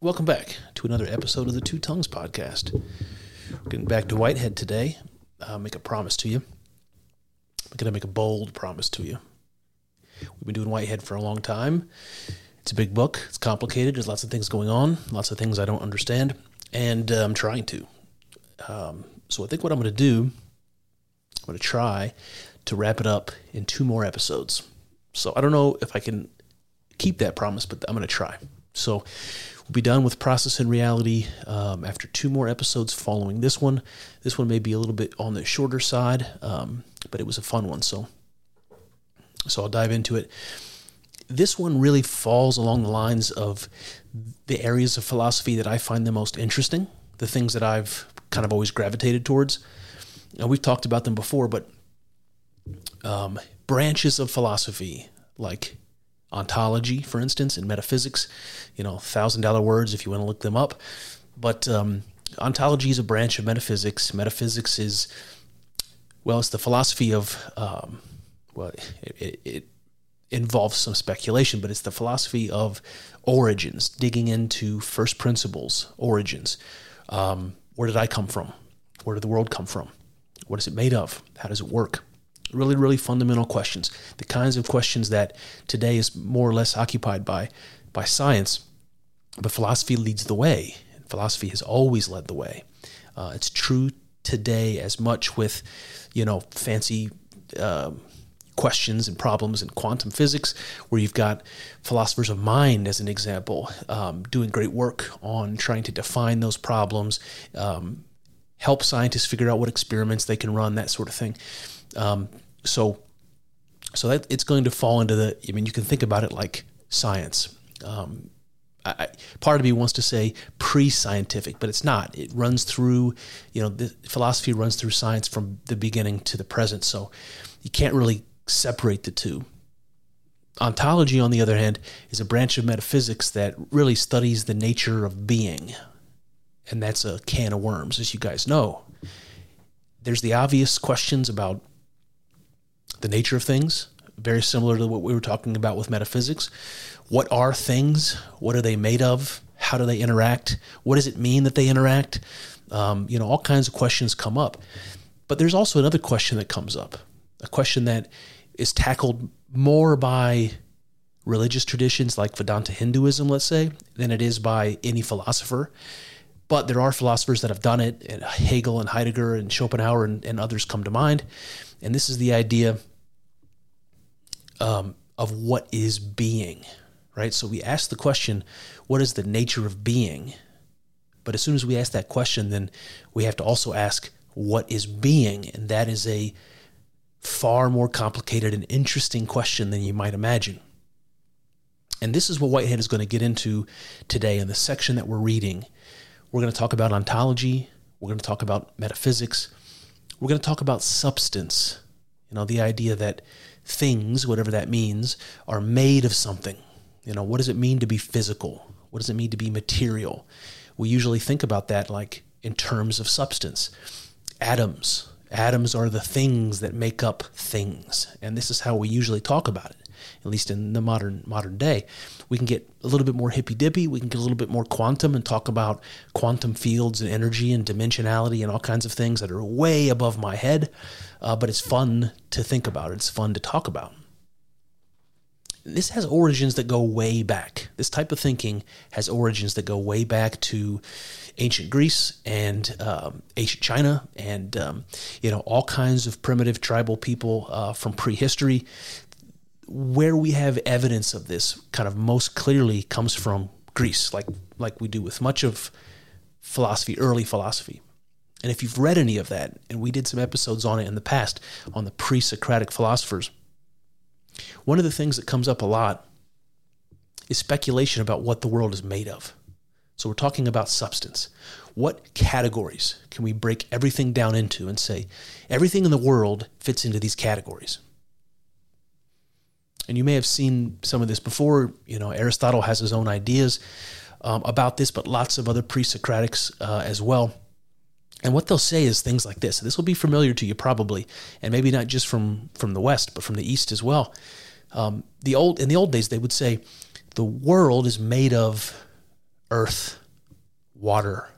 Welcome back to another episode of the Two Tongues Podcast. We're getting back to Whitehead today. I'll make a promise to you. I'm going to make a bold promise to you. We've been doing Whitehead for a long time. It's a big book. It's complicated. There's lots of things going on, lots of things I don't understand, and uh, I'm trying to. Um, so I think what I'm going to do, I'm going to try to wrap it up in two more episodes. So I don't know if I can keep that promise, but I'm going to try. So we'll be done with Process and Reality um, after two more episodes following this one. This one may be a little bit on the shorter side, um, but it was a fun one. So, so I'll dive into it. This one really falls along the lines of the areas of philosophy that I find the most interesting, the things that I've kind of always gravitated towards. And we've talked about them before, but um, branches of philosophy like ontology, for instance, in metaphysics. You know, thousand dollar words if you want to look them up. But um, ontology is a branch of metaphysics. Metaphysics is, well, it's the philosophy of, um, well, it, it, it involves some speculation, but it's the philosophy of origins, digging into first principles, origins. Um, where did I come from? Where did the world come from? What is it made of? How does it work? Really, really fundamental questions. The kinds of questions that today is more or less occupied by by science, but philosophy leads the way. Philosophy has always led the way. Uh, it's true today as much with, you know, fancy uh, questions and problems in quantum physics, where you've got philosophers of mind, as an example, um, doing great work on trying to define those problems, um, help scientists figure out what experiments they can run, that sort of thing. Um, so, so that it's going to fall into the. I mean, you can think about it like science. Um, I, part of me wants to say pre-scientific, but it's not. It runs through, you know, the philosophy runs through science from the beginning to the present. So, you can't really separate the two. Ontology, on the other hand, is a branch of metaphysics that really studies the nature of being, and that's a can of worms, as you guys know. There's the obvious questions about the nature of things, very similar to what we were talking about with metaphysics. What are things? What are they made of? How do they interact? What does it mean that they interact? Um, you know, all kinds of questions come up. But there's also another question that comes up, a question that is tackled more by religious traditions like Vedanta Hinduism, let's say, than it is by any philosopher. But there are philosophers that have done it, and Hegel and Heidegger and Schopenhauer and, and others come to mind. And this is the idea um, of what is being, right? So we ask the question, what is the nature of being? But as soon as we ask that question, then we have to also ask, what is being? And that is a far more complicated and interesting question than you might imagine. And this is what Whitehead is going to get into today in the section that we're reading. We're going to talk about ontology, we're going to talk about metaphysics, we're going to talk about substance. You know, the idea that things, whatever that means, are made of something. You know, what does it mean to be physical? What does it mean to be material? We usually think about that like in terms of substance. Atoms. Atoms are the things that make up things. And this is how we usually talk about it, at least in the modern modern day. We can get a little bit more hippy dippy, we can get a little bit more quantum and talk about quantum fields and energy and dimensionality and all kinds of things that are way above my head. Uh, but it's fun to think about. It's fun to talk about. this has origins that go way back. This type of thinking has origins that go way back to ancient Greece and um, ancient China, and um, you know all kinds of primitive tribal people uh, from prehistory. Where we have evidence of this, kind of most clearly, comes from Greece, like like we do with much of philosophy, early philosophy. And if you've read any of that, and we did some episodes on it in the past on the pre-Socratic philosophers, one of the things that comes up a lot is speculation about what the world is made of. So we're talking about substance. What categories can we break everything down into and say everything in the world fits into these categories? And you may have seen some of this before. You know, Aristotle has his own ideas um, about this, but lots of other pre Socratics uh, as well. And what they'll say is things like this. This will be familiar to you probably, and maybe not just from from the West, but from the East as well. Um, the old in the old days, they would say the world is made of earth, water,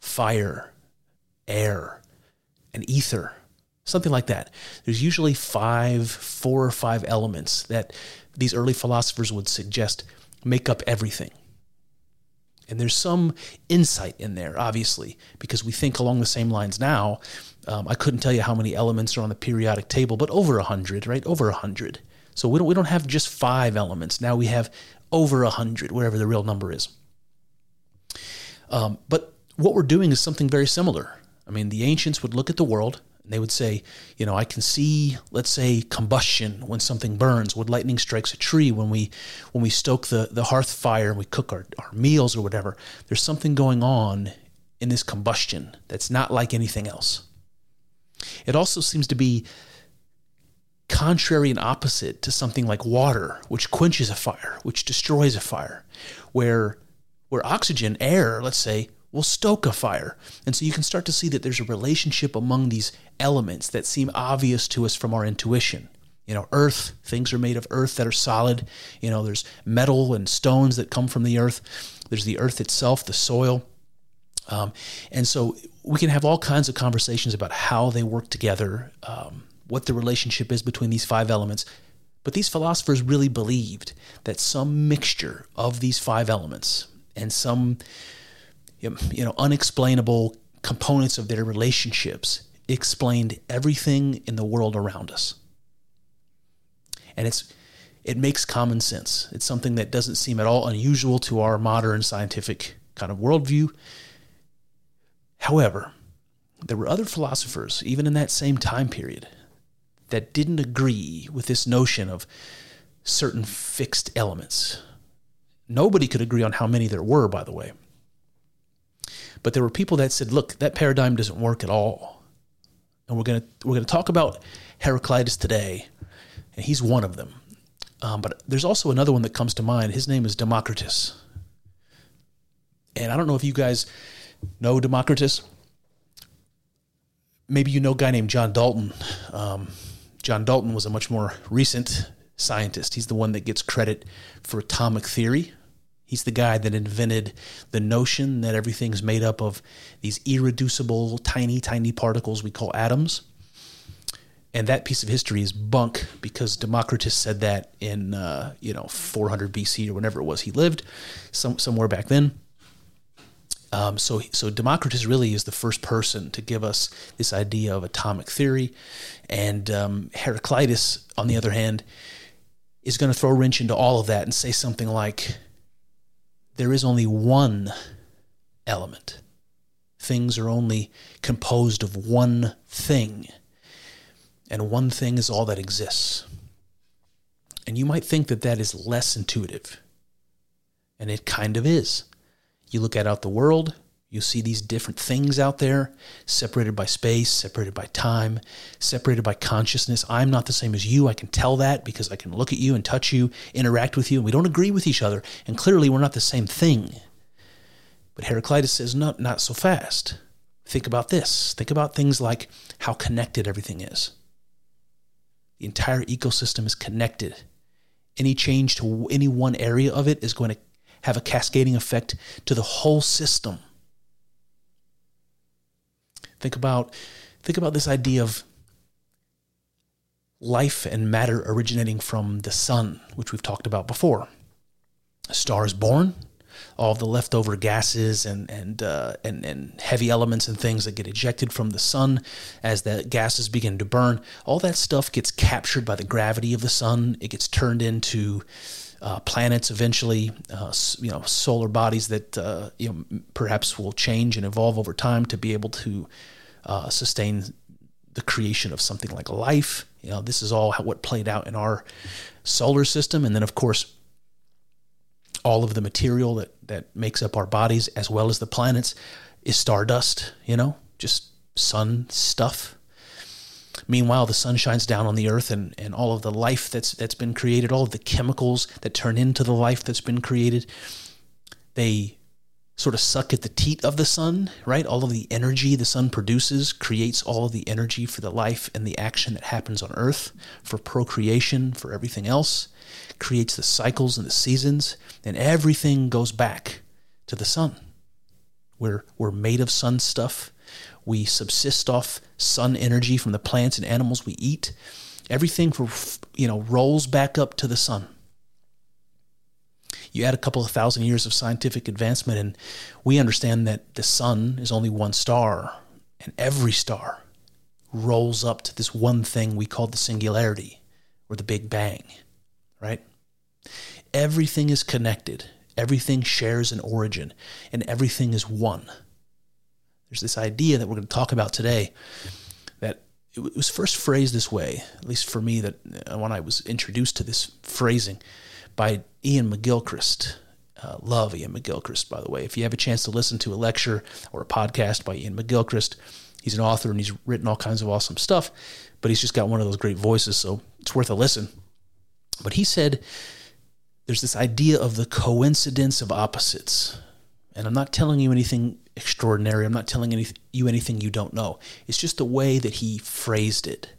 fire, air, and ether, something like that. There's usually five, four or five elements that these early philosophers would suggest make up everything. And there's some insight in there, obviously, because we think along the same lines now. Um, I couldn't tell you how many elements are on the periodic table, but over a hundred, right? Over a hundred. So we don't we don't have just five elements. Now we have over a hundred, whatever the real number is. Um, but what we're doing is something very similar. I mean, the ancients would look at the world and they would say, you know, I can see, let's say, combustion when something burns, when lightning strikes a tree, when we when we stoke the, the hearth fire and we cook our, our meals or whatever. There's something going on in this combustion that's not like anything else. It also seems to be contrary and opposite to something like water, which quenches a fire, which destroys a fire, where where oxygen, air, let's say, will stoke a fire. And so you can start to see that there's a relationship among these elements that seem obvious to us from our intuition. You know, earth, things are made of earth that are solid. You know, there's metal and stones that come from the earth. There's the earth itself, the soil. Um, and so we can have all kinds of conversations about how they work together, um, what the relationship is between these five elements. But these philosophers really believed that some mixture of these five elements and some you know, unexplainable components of their relationships explained everything in the world around us. And it's it makes common sense. It's something that doesn't seem at all unusual to our modern scientific kind of worldview. However, there were other philosophers, even in that same time period, that didn't agree with this notion of certain fixed elements. Nobody could agree on how many there were, by the way. But there were people that said, look, that paradigm doesn't work at all. And we're going to we're going to talk about Heraclitus today, and he's one of them. Um, but there's also another one that comes to mind. His name is Democritus. And I don't know if you guys know Democritus. Maybe you know a guy named John Dalton. Um, John Dalton was a much more recent scientist. He's the one that gets credit for atomic theory, He's the guy that invented the notion that everything's made up of these irreducible, tiny, tiny particles we call atoms. And that piece of history is bunk because Democritus said that in, uh, you know, 400 BC or whenever it was he lived, some, somewhere back then. Um, so, so Democritus really is the first person to give us this idea of atomic theory, and um, Heraclitus, on the other hand, is going to throw a wrench into all of that and say something like, there is only one element. Things are only composed of one thing, and one thing is all that exists. And you might think that that is less intuitive, and it kind of is. You look at out the world, you see these different things out there, separated by space, separated by time, separated by consciousness. I'm not the same as you. I can tell that because I can look at you and touch you, interact with you, and we don't agree with each other. And clearly, we're not the same thing. But Heraclitus says, no, not so fast. Think about this. Think about things like how connected everything is. The entire ecosystem is connected. Any change to any one area of it is going to have a cascading effect to the whole system. Think about think about this idea of life and matter originating from the sun, which we've talked about before. A star is born, all the leftover gases and and, uh, and and heavy elements and things that get ejected from the sun as the gases begin to burn. All that stuff gets captured by the gravity of the sun. It gets turned into uh, planets eventually, uh, you know, solar bodies that uh, you know perhaps will change and evolve over time to be able to uh, sustain the creation of something like life. You know, this is all what played out in our solar system, and then of course all of the material that, that makes up our bodies as well as the planets is stardust, you know, just sun stuff. Meanwhile, the sun shines down on the earth and, and all of the life that's that's been created, all of the chemicals that turn into the life that's been created, they sort of suck at the teat of the sun, right? All of the energy the sun produces creates all of the energy for the life and the action that happens on earth, for procreation, for everything else creates the cycles and the seasons, and everything goes back to the sun. We're, we're made of sun stuff. We subsist off sun energy from the plants and animals we eat. Everything for, you know rolls back up to the sun. You add a couple of thousand years of scientific advancement, and we understand that the sun is only one star, and every star rolls up to this one thing we call the singularity or the Big Bang right? Everything is connected, everything shares an origin, and everything is one. There's this idea that we're going to talk about today that it was first phrased this way, at least for me, that uh, when I was introduced to this phrasing by Iain McGilchrist. Uh, love Iain McGilchrist, by the way. If you have a chance to listen to a lecture or a podcast by Iain McGilchrist, he's an author and he's written all kinds of awesome stuff, but he's just got one of those great voices, so it's worth a listen. But he said there's this idea of the coincidence of opposites. And I'm not telling you anything extraordinary. I'm not telling any, you anything you don't know. It's just the way that he phrased it.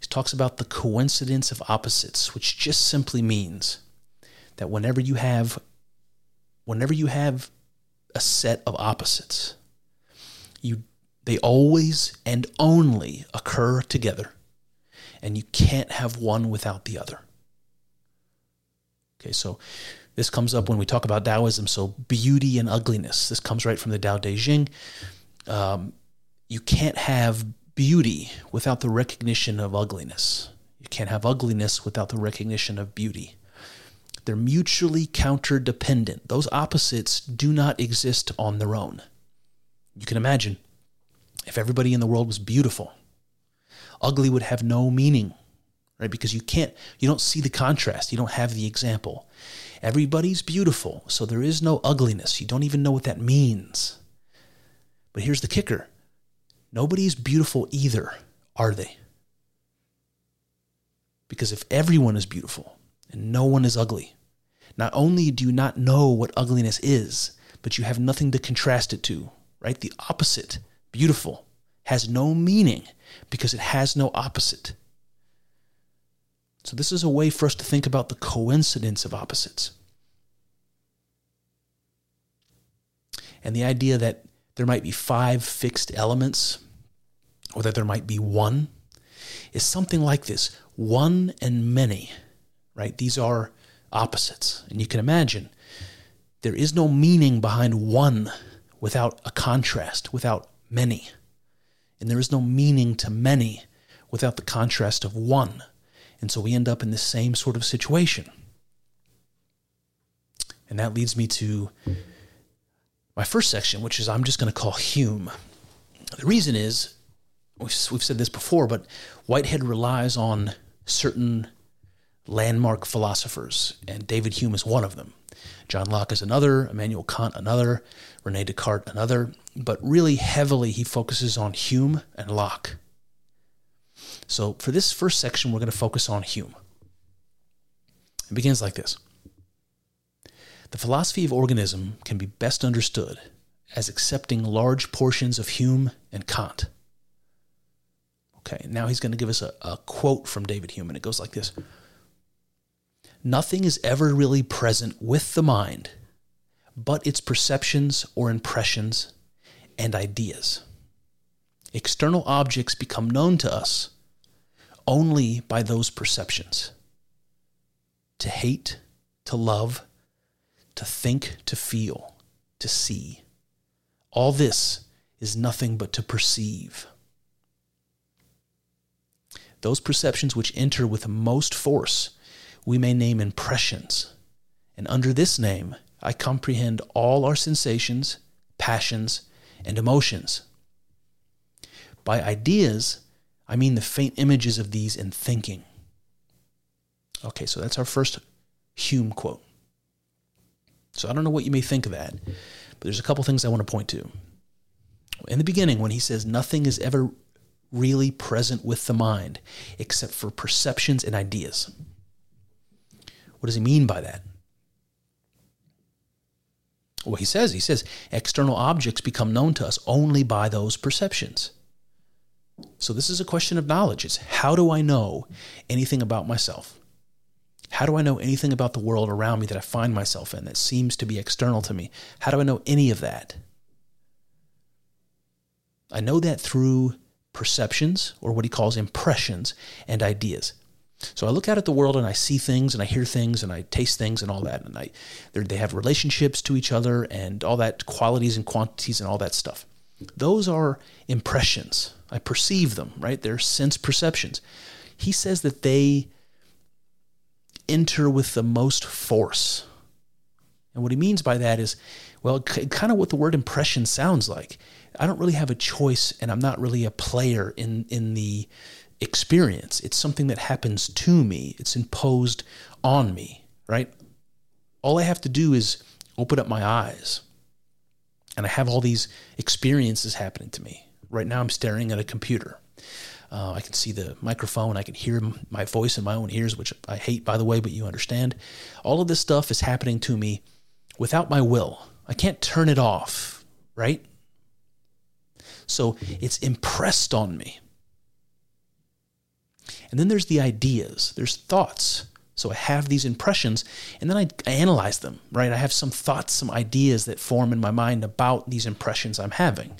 He talks about the coincidence of opposites, which just simply means that whenever you have whenever you have a set of opposites, you they always and only occur together and you can't have one without the other. Okay, so this comes up when we talk about Taoism. So, beauty and ugliness. This comes right from the Tao Te Ching. Um, you can't have beauty without the recognition of ugliness. You can't have ugliness without the recognition of beauty. They're mutually counterdependent. Those opposites do not exist on their own. You can imagine if everybody in the world was beautiful, ugly would have no meaning, right? Because you can't, you don't see the contrast. You don't have the example. Everybody's beautiful, so there is no ugliness. You don't even know what that means. But here's the kicker nobody's beautiful either, are they? Because if everyone is beautiful and no one is ugly, not only do you not know what ugliness is, but you have nothing to contrast it to, right? The opposite, beautiful, has no meaning because it has no opposite. So, this is a way for us to think about the coincidence of opposites. And the idea that there might be five fixed elements, or that there might be one, is something like this one and many, right? These are opposites. And you can imagine there is no meaning behind one without a contrast, without many and there is no meaning to many without the contrast of one. And so we end up in the same sort of situation. And that leads me to my first section, which is I'm just going to call Hume. The reason is, we've said this before, but Whitehead relies on certain landmark philosophers, and David Hume is one of them. John Locke is another, Immanuel Kant another, Rene Descartes another, but really heavily he focuses on Hume and Locke. So for this first section, we're going to focus on Hume. It begins like this The philosophy of organism can be best understood as accepting large portions of Hume and Kant. Okay, now he's going to give us a, a quote from David Hume, and it goes like this Nothing is ever really present with the mind but its perceptions or impressions and ideas. External objects become known to us only by those perceptions. To hate, to love, to think, to feel, to see. All this is nothing but to perceive. Those perceptions which enter with most force we may name impressions. And under this name, I comprehend all our sensations, passions, and emotions. By ideas, I mean the faint images of these in thinking. Okay, so that's our first Hume quote. So I don't know what you may think of that, but there's a couple things I want to point to. In the beginning, when he says nothing is ever really present with the mind except for perceptions and ideas. What does he mean by that? Well, he says, he says, external objects become known to us only by those perceptions. So this is a question of knowledge. It's how do I know anything about myself? How do I know anything about the world around me that I find myself in that seems to be external to me? How do I know any of that? I know that through perceptions, or what he calls impressions, and ideas. So I look out at the world and I see things and I hear things and I taste things and all that. And I, they have relationships to each other and all that qualities and quantities and all that stuff. Those are impressions. I perceive them, right? They're sense perceptions. He says that they enter with the most force. And what he means by that is, well, kind of what the word impression sounds like. I don't really have a choice and I'm not really a player in, in the experience. It's something that happens to me, it's imposed on me, right? All I have to do is open up my eyes and I have all these experiences happening to me. Right now, I'm staring at a computer. Uh, I can see the microphone. I can hear my voice in my own ears, which I hate, by the way, but you understand. All of this stuff is happening to me without my will. I can't turn it off, right? So it's impressed on me. And then there's the ideas, there's thoughts. So I have these impressions and then I, I, analyze them, right? I have some thoughts, some ideas that form in my mind about these impressions I'm having.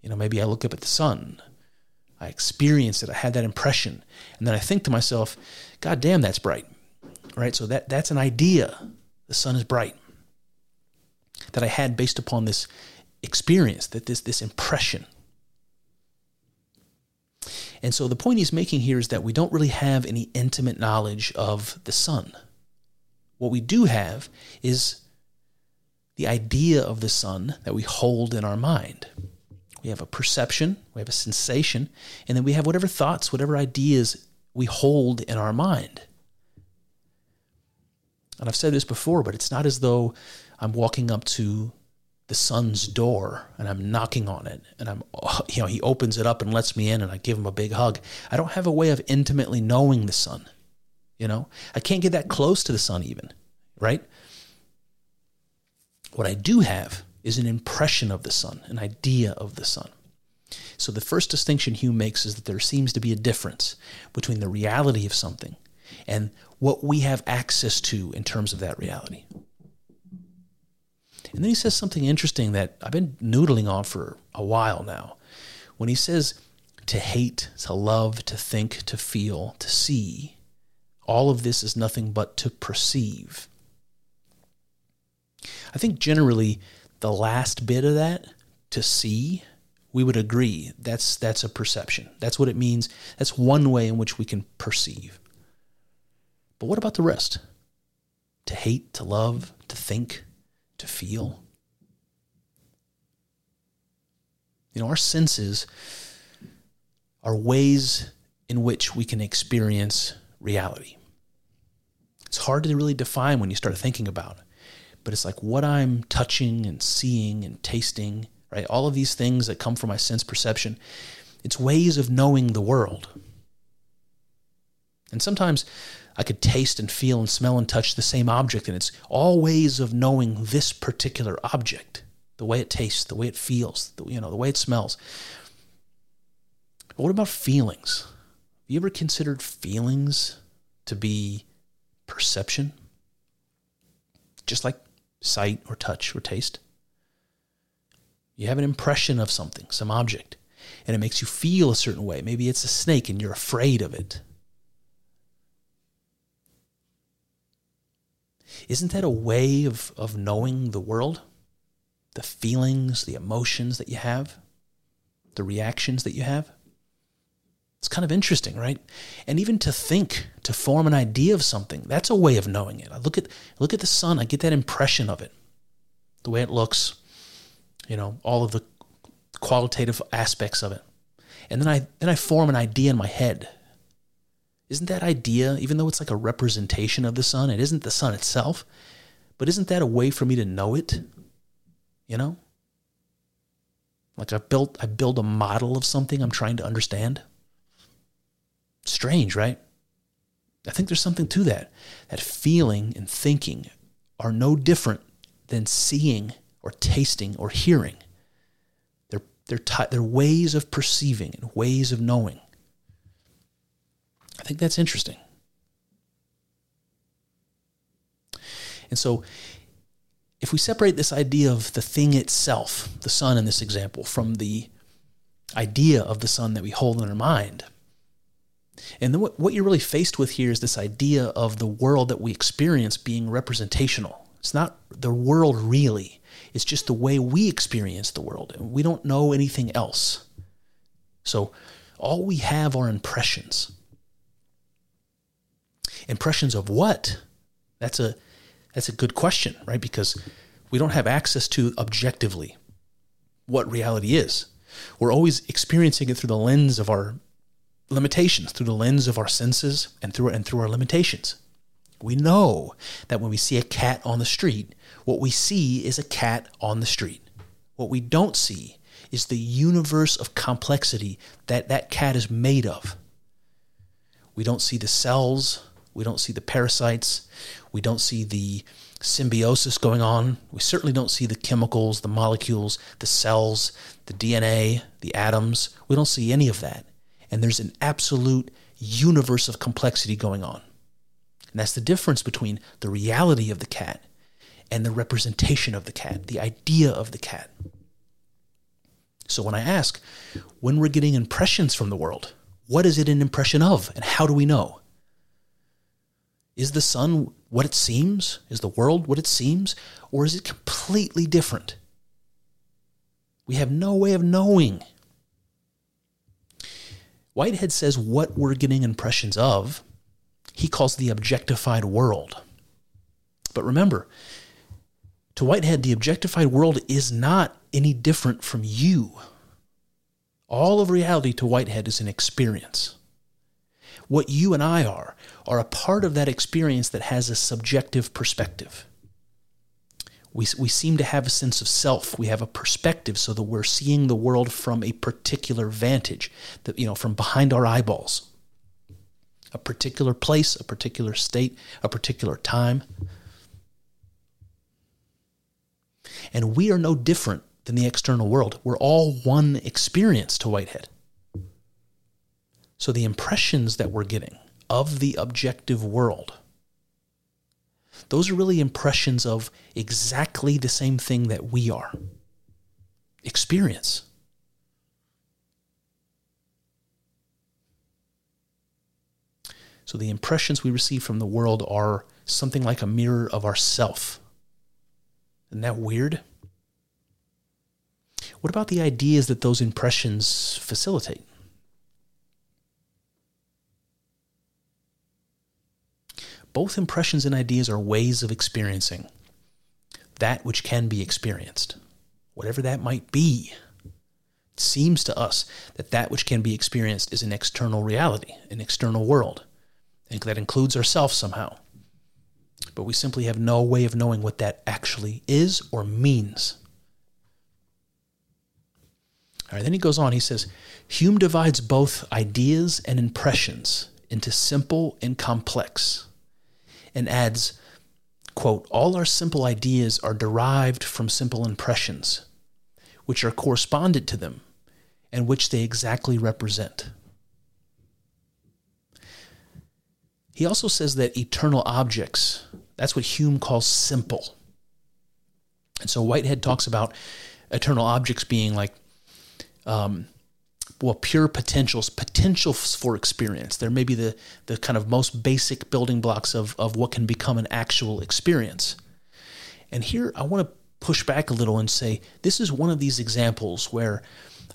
You know, maybe I look up at the sun I experience it. I had that impression. And then I think to myself, God damn, that's bright. Right? So that, that's an idea. The sun is bright. That I had based upon this experience, that this, this impression. And so the point he's making here is that we don't really have any intimate knowledge of the sun. What we do have is the idea of the sun that we hold in our mind. We have a perception, we have a sensation, and then we have whatever thoughts, whatever ideas we hold in our mind. And I've said this before, but it's not as though I'm walking up to the sun's door and I'm knocking on it and I'm you know he opens it up and lets me in and I give him a big hug. I don't have a way of intimately knowing the sun. You know? I can't get that close to the sun even, right? What I do have is an impression of the sun, an idea of the sun. So the first distinction Hume makes is that there seems to be a difference between the reality of something and what we have access to in terms of that reality. And then he says something interesting that I've been noodling on for a while now. When he says to hate, to love, to think, to feel, to see, all of this is nothing but to perceive. I think generally the last bit of that to see we would agree that's that's a perception. That's what it means. That's one way in which we can perceive. But what about the rest? To hate to love to think to feel you know our senses are ways in which we can experience reality it's hard to really define when you start thinking about it but it's like what I'm touching and seeing and tasting, right? All of these things that come from my sense perception, it's ways of knowing the world. And sometimes I could taste and feel and smell and touch the same object, and it's all ways of knowing this particular object, the way it tastes, the way it feels, the, you know, the way it smells. But what about feelings? Have you ever considered feelings to be perception? Just like sight or touch or taste. You have an impression of something, some object, and it makes you feel a certain way. Maybe it's a snake and you're afraid of it. Isn't that a way of, of knowing the world? The feelings, the emotions that you have, the reactions that you have? It's kind of interesting, right? And even to think, to form an idea of something, that's a way of knowing it. I look at look at the sun, I get that impression of it. The way it looks, you know, all of the qualitative aspects of it. And then I then I form an idea in my head. Isn't that idea, even though it's like a representation of the sun, it isn't the sun itself, but isn't that a way for me to know it? You know? Like I built I build a model of something I'm trying to understand. Strange, right? I think there's something to that. That feeling and thinking are no different than seeing or tasting or hearing. They're, they're, t- they're ways of perceiving and ways of knowing. I think that's interesting. And so, if we separate this idea of the thing itself, the sun in this example, from the idea of the sun that we hold in our mind, and then what, what you're really faced with here is this idea of the world that we experience being representational. It's not the world really, it's just the way we experience the world. And we don't know anything else. So all we have are impressions. Impressions of what? That's a that's a good question, right? Because we don't have access to objectively what reality is. We're always experiencing it through the lens of our limitations, through the lens of our senses and through and through our limitations. We know that when we see a cat on the street, what we see is a cat on the street. What we don't see is the universe of complexity that that cat is made of. We don't see the cells, we don't see the parasites, we don't see the symbiosis going on. We certainly don't see the chemicals, the molecules, the cells, the DNA, the atoms. We don't see any of that and there's an absolute universe of complexity going on. And that's the difference between the reality of the cat and the representation of the cat, the idea of the cat. So when I ask, when we're getting impressions from the world, what is it an impression of, and how do we know? Is the sun what it seems? Is the world what it seems? Or is it completely different? We have no way of knowing. Whitehead says what we're getting impressions of, he calls the objectified world. But remember, to Whitehead, the objectified world is not any different from you. All of reality to Whitehead is an experience. What you and I are, are a part of that experience that has a subjective perspective. We, we seem to have a sense of self. We have a perspective so that we're seeing the world from a particular vantage, that, you know, from behind our eyeballs. A particular place, a particular state, a particular time. And we are no different than the external world. We're all one experience to Whitehead. So the impressions that we're getting of the objective world those are really impressions of exactly the same thing that we are experience. So the impressions we receive from the world are something like a mirror of ourself. Isn't that weird? What about the ideas that those impressions facilitate? Both impressions and ideas are ways of experiencing that which can be experienced, whatever that might be. It seems to us that that which can be experienced is an external reality, an external world, and that includes ourselves somehow. But we simply have no way of knowing what that actually is or means. All right, then he goes on, he says, Hume divides both ideas and impressions into simple and complex and adds, quote, all our simple ideas are derived from simple impressions, which are correspondent to them and which they exactly represent. He also says that eternal objects, that's what Hume calls simple. And so Whitehead talks about eternal objects being like um, well, pure potentials, potentials for experience. They're maybe the, the kind of most basic building blocks of, of what can become an actual experience. And here I want to push back a little and say this is one of these examples where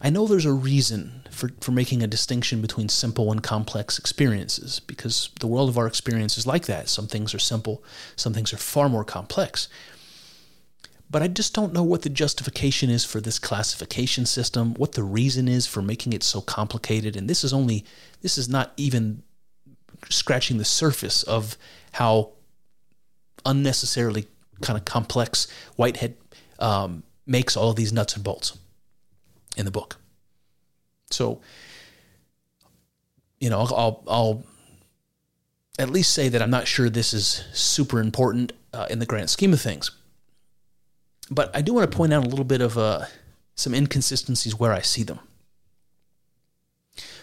I know there's a reason for, for making a distinction between simple and complex experiences because the world of our experience is like that. Some things are simple, some things are far more complex. But I just don't know what the justification is for this classification system, what the reason is for making it so complicated. And this is only, this is not even scratching the surface of how unnecessarily kind of complex Whitehead um, makes all of these nuts and bolts in the book. So, you know, I'll, I'll, I'll at least say that I'm not sure this is super important uh, in the grand scheme of things. But I do want to point out a little bit of uh, some inconsistencies where I see them.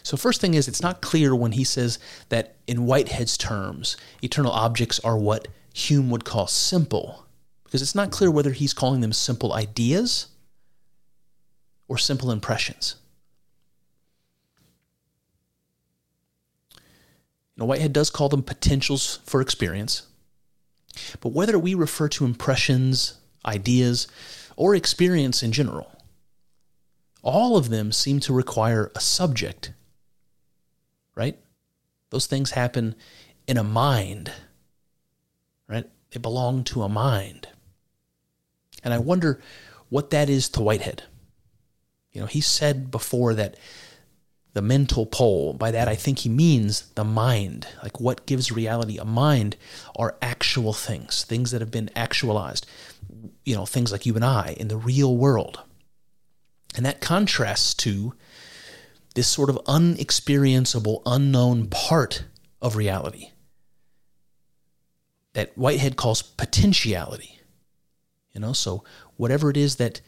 So, first thing is, it's not clear when he says that in Whitehead's terms, eternal objects are what Hume would call simple, because it's not clear whether he's calling them simple ideas or simple impressions. You know, Whitehead does call them potentials for experience, but whether we refer to impressions ideas, or experience in general. All of them seem to require a subject, right? Those things happen in a mind, right? They belong to a mind. And I wonder what that is to Whitehead. You know, he said before that the mental pole. By that, I think he means the mind. Like what gives reality a mind are actual things, things that have been actualized. You know, things like you and I in the real world. And that contrasts to this sort of unexperienceable, unknown part of reality that Whitehead calls potentiality. You know, so whatever it is that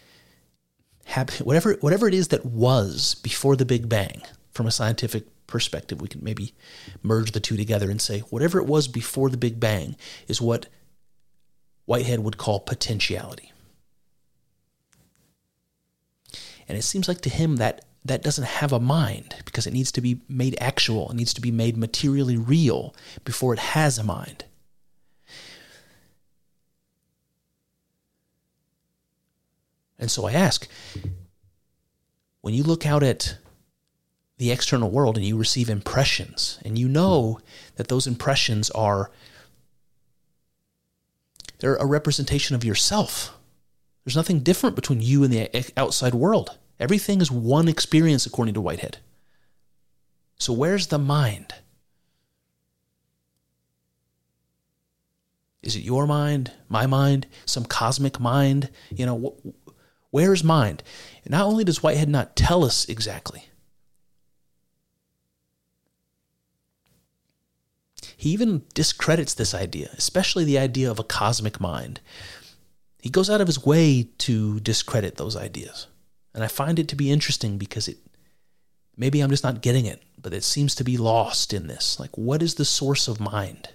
whatever whatever it is that was before the Big Bang, from a scientific perspective, we can maybe merge the two together and say whatever it was before the Big Bang is what Whitehead would call potentiality. And it seems like to him that that doesn't have a mind because it needs to be made actual, it needs to be made materially real before it has a mind. And so I ask when you look out at the external world and you receive impressions and you know that those impressions are they're a representation of yourself. There's nothing different between you and the outside world. Everything is one experience according to whitehead. So where's the mind? Is it your mind my mind some cosmic mind? You know where's mind? Not only does whitehead not tell us exactly He even discredits this idea, especially the idea of a cosmic mind. He goes out of his way to discredit those ideas. And I find it to be interesting because it maybe I'm just not getting it, but it seems to be lost in this. Like, what is the source of mind?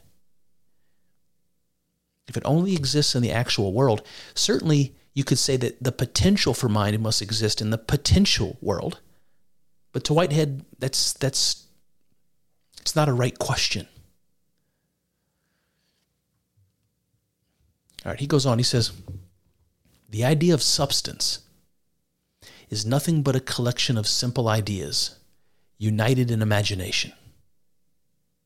If it only exists in the actual world, certainly you could say that the potential for mind must exist in the potential world. But to Whitehead, that's that's it's not a right question. All right, he goes on, he says, The idea of substance is nothing but a collection of simple ideas united in imagination.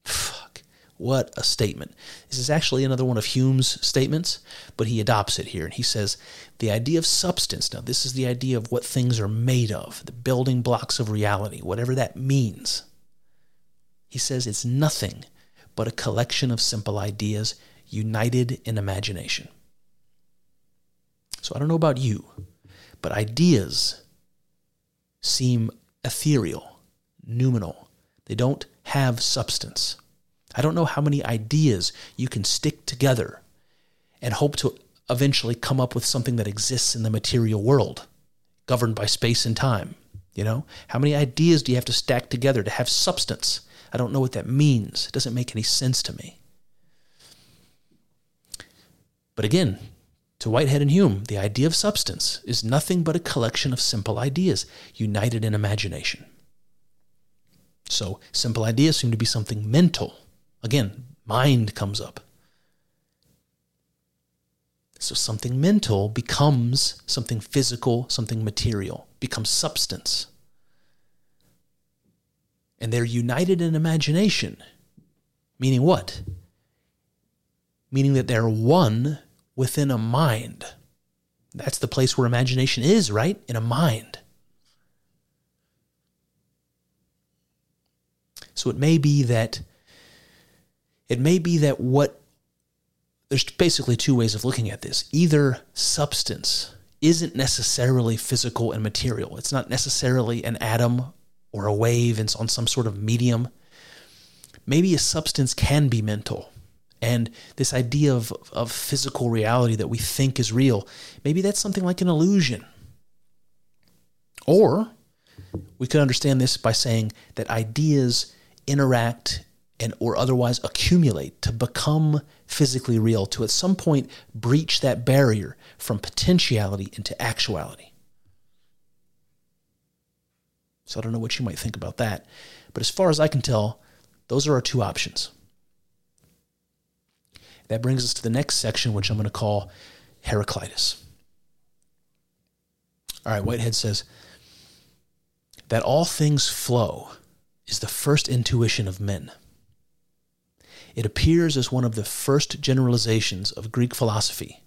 Fuck, what a statement. This is actually another one of Hume's statements, but he adopts it here. And he says, The idea of substance, now this is the idea of what things are made of, the building blocks of reality, whatever that means. He says it's nothing but a collection of simple ideas united in imagination. So I don't know about you, but ideas seem ethereal, noumenal. They don't have substance. I don't know how many ideas you can stick together and hope to eventually come up with something that exists in the material world, governed by space and time. You know, how many ideas do you have to stack together to have substance? I don't know what that means. It doesn't make any sense to me. But again, to Whitehead and Hume, the idea of substance is nothing but a collection of simple ideas united in imagination. So, simple ideas seem to be something mental. Again, mind comes up. So, something mental becomes something physical, something material, becomes substance. And they're united in imagination. Meaning what? Meaning that they're one within a mind. That's the place where imagination is, right? In a mind. So it may be that it may be that what there's basically two ways of looking at this. Either substance isn't necessarily physical and material. It's not necessarily an atom or a wave on some sort of medium. Maybe a substance can be mental. And this idea of, of physical reality that we think is real, maybe that's something like an illusion. Or we could understand this by saying that ideas interact and or otherwise accumulate to become physically real to at some point breach that barrier from potentiality into actuality so i don't know what you might think about that but as far as i can tell those are our two options that brings us to the next section which i'm going to call heraclitus all right whitehead says that all things flow is the first intuition of men. It appears as one of the first generalizations of Greek philosophy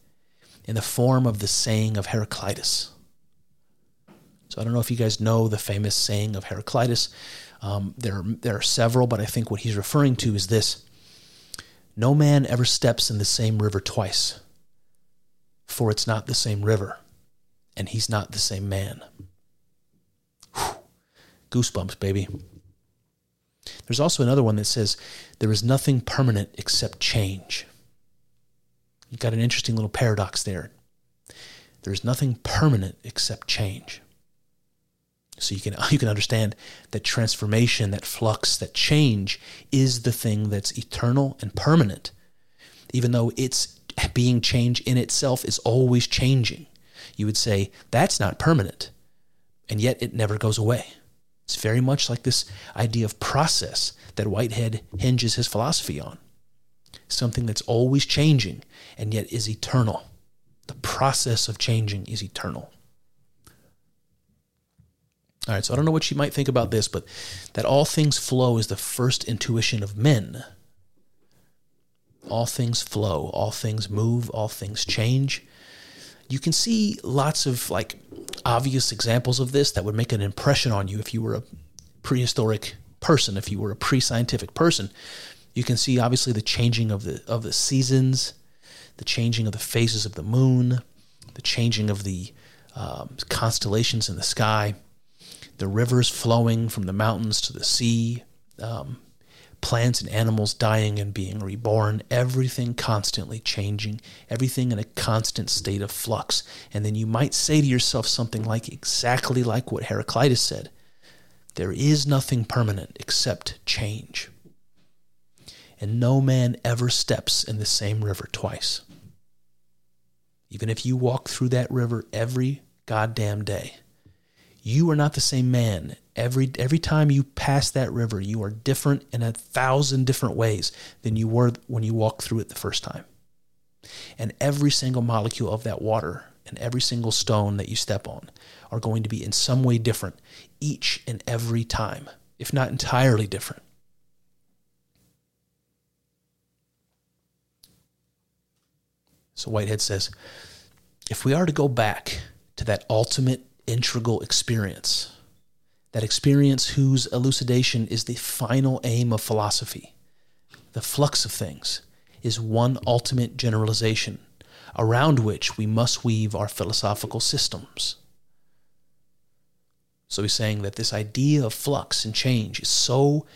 in the form of the saying of Heraclitus. So I don't know if you guys know the famous saying of Heraclitus. Um, there, there are several, but I think what he's referring to is this No man ever steps in the same river twice, for it's not the same river, and he's not the same man. Whew. Goosebumps, baby. There's also another one that says, There is nothing permanent except change. You've got an interesting little paradox there. There's nothing permanent except change. So you can you can understand that transformation, that flux, that change is the thing that's eternal and permanent, even though it's being change in itself is always changing. You would say that's not permanent, and yet it never goes away. It's very much like this idea of process that Whitehead hinges his philosophy on. Something that's always changing and yet is eternal. The process of changing is eternal. All right, so I don't know what you might think about this, but that all things flow is the first intuition of men. All things flow, all things move, all things change. You can see lots of like obvious examples of this that would make an impression on you if you were a prehistoric person, if you were a pre-scientific person. You can see obviously the changing of the of the seasons, the changing of the phases of the moon, the changing of the um, constellations in the sky, the rivers flowing from the mountains to the sea, um, plants and animals dying and being reborn, everything constantly changing, everything in a constant state of flux. And then you might say to yourself something like exactly like what Heraclitus said there is nothing permanent except change. And no man ever steps in the same river twice. Even if you walk through that river every goddamn day, you are not the same man Every every time you pass that river, you are different in a thousand different ways than you were when you walked through it the first time. And every single molecule of that water and every single stone that you step on are going to be in some way different each and every time, if not entirely different. So Whitehead says if we are to go back to that ultimate integral experience, that experience whose elucidation is the final aim of philosophy. The flux of things is one ultimate generalization around which we must weave our philosophical systems. So he's saying that this idea of flux and change is so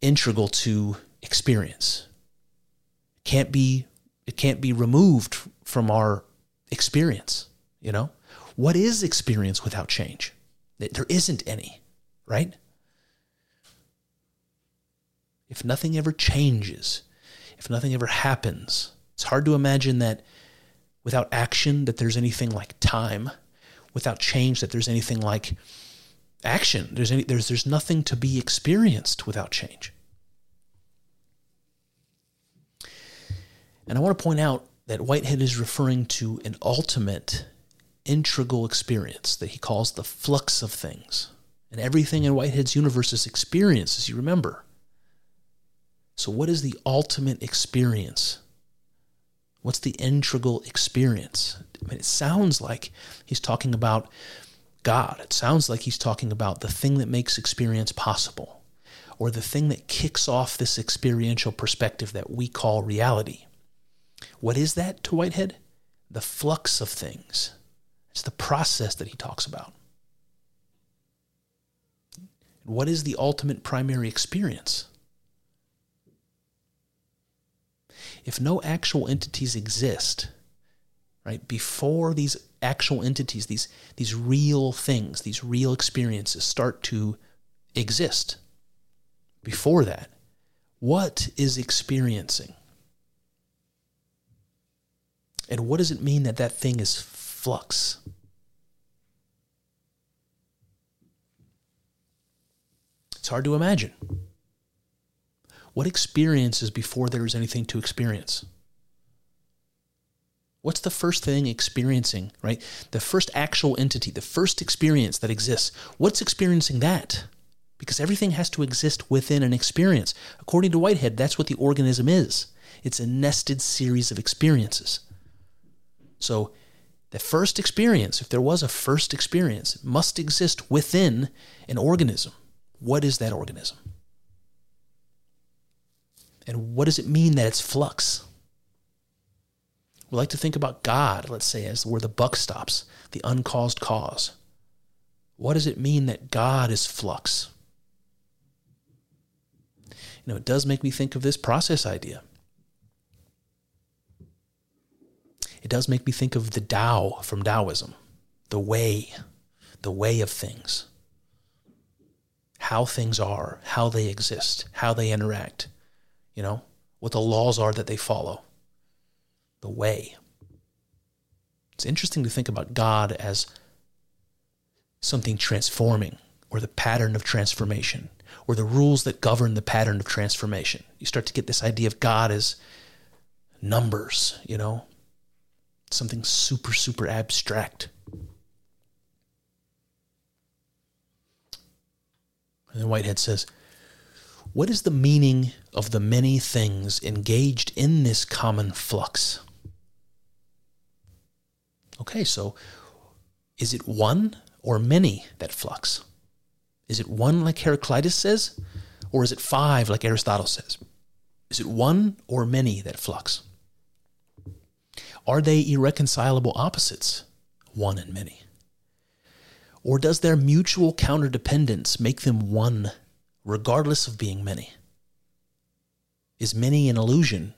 integral to experience. It can't be it can't be removed from our experience, you know? What is experience without change? There isn't any, right? If nothing ever changes, if nothing ever happens, it's hard to imagine that without action that there's anything like time, without change that there's anything like action. There's any there's there's nothing to be experienced without change. And I want to point out that Whitehead is referring to an ultimate integral experience that he calls the flux of things. And everything in Whitehead's universe is experience, as you remember. So, what is the ultimate experience? What's the integral experience? I mean, it sounds like he's talking about God. It sounds like he's talking about the thing that makes experience possible, or the thing that kicks off this experiential perspective that we call reality. What is that to Whitehead? The flux of things. It's the process that he talks about. What is the ultimate primary experience? If no actual entities exist, right, before these actual entities, these, these real things, these real experiences start to exist, before that, what is experiencing? And what does it mean that that thing is flux? It's hard to imagine. What experiences before there is anything to experience? What's the first thing experiencing, right? The first actual entity, the first experience that exists. What's experiencing that? Because everything has to exist within an experience. According to Whitehead, that's what the organism is it's a nested series of experiences. So, the first experience, if there was a first experience, must exist within an organism. What is that organism? And what does it mean that it's flux? We like to think about God, let's say, as where the buck stops, the uncaused cause. What does it mean that God is flux? You know, it does make me think of this process idea. It does make me think of the Tao from Taoism, the way, the way of things, how things are, how they exist, how they interact, you know, what the laws are that they follow the way. It's interesting to think about God as something transforming or the pattern of transformation or the rules that govern the pattern of transformation. You start to get this idea of God as numbers, you know, something super, super abstract. And then Whitehead says, What is the meaning of the many things engaged in this common flux? Okay, so is it one or many that flux? Is it one like Heraclitus says? Or is it five like Aristotle says? Is it one or many that flux? Are they irreconcilable opposites, one and many? Or does their mutual counterdependence make them one, regardless of being many? Is many an illusion?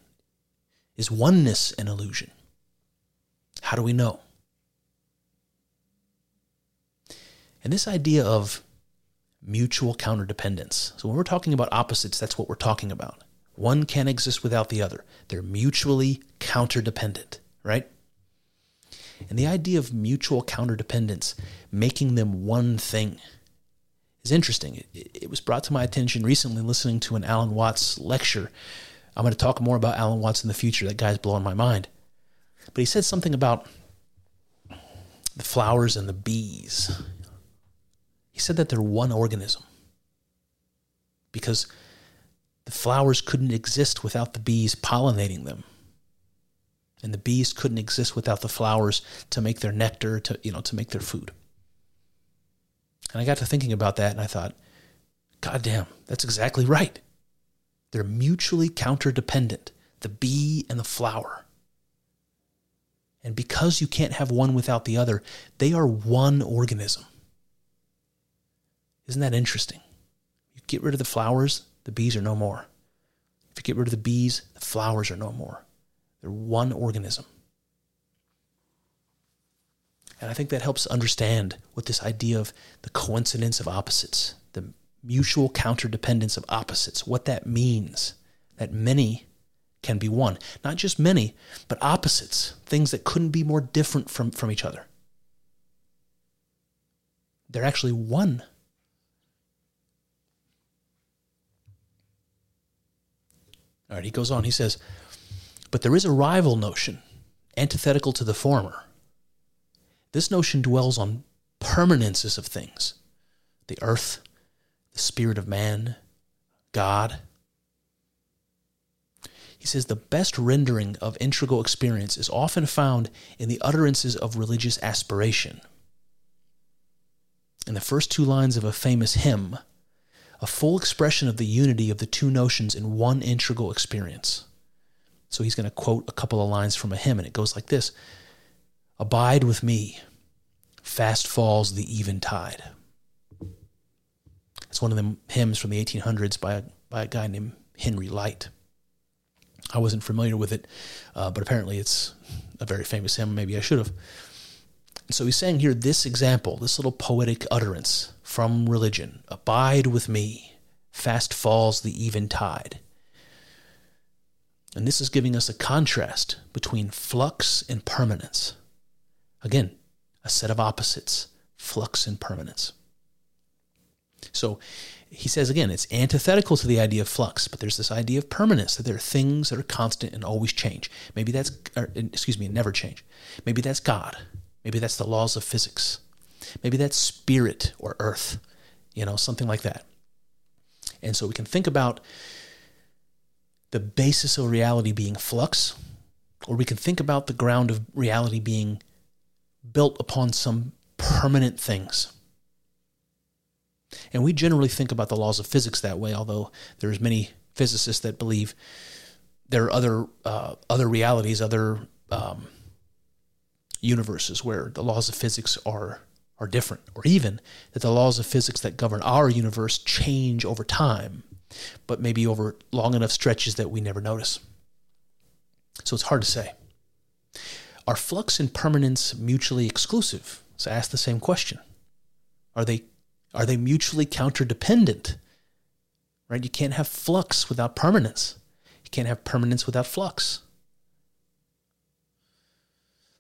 Is oneness an illusion? How do we know? And this idea of mutual counterdependence. So when we're talking about opposites, that's what we're talking about. One can't exist without the other. They're mutually counterdependent, right? And the idea of mutual counterdependence, making them one thing, is interesting. It, it, was brought to my attention recently listening to an Alan Watts lecture. I'm going to talk more about Alan Watts in the future. That guy's blowing my mind. But he said something about the flowers and the bees. He said that they're one organism because the flowers couldn't exist without the bees pollinating them. And the bees couldn't exist without the flowers to make their nectar, to, you know, to make their food. And I got to thinking about that and I thought, God damn, that's exactly right. They're mutually counterdependent, the bee and the flower. And because you can't have one without the other, they are one organism. Isn't that interesting? You get rid of the flowers, the bees are no more. If you get rid of the bees, the flowers are no more. They're one organism. And I think that helps understand what this idea of the coincidence of opposites, the mutual counterdependence of opposites, what that means that many can be one. Not just many, but opposites, things that couldn't be more different from, from each other. They're actually one. All right, he goes on. He says, but there is a rival notion, antithetical to the former. This notion dwells on permanences of things the earth, the spirit of man, God. He says the best rendering of integral experience is often found in the utterances of religious aspiration. In the first two lines of a famous hymn, a full expression of the unity of the two notions in one integral experience. So he's going to quote a couple of lines from a hymn, and it goes like this Abide with me, fast falls the eventide. It's one of the hymns from the 1800s by a, by a guy named Henry Lyte. I wasn't familiar with it, uh, but apparently it's a very famous hymn. Maybe I should have. So he's saying here this example, this little poetic utterance from religion Abide with me, fast falls the eventide. And this is giving us a contrast between flux and permanence. Again, a set of opposites flux and permanence. So he says again, it's antithetical to the idea of flux, but there's this idea of permanence that there are things that are constant and always change. Maybe that's, or, excuse me, never change. Maybe that's God. Maybe that's the laws of physics. Maybe that's spirit or earth, you know, something like that. And so we can think about the basis of reality being flux, or we can think about the ground of reality being built upon some permanent things. And we generally think about the laws of physics that way, although there's many physicists that believe there are other uh, other realities, other um, universes where the laws of physics are are different, or even that the laws of physics that govern our universe change over time, but maybe over long enough stretches that we never notice. So it's hard to say. Are flux and permanence mutually exclusive? So ask the same question. Are they are they mutually counterdependent? Right? You can't have flux without permanence. You can't have permanence without flux.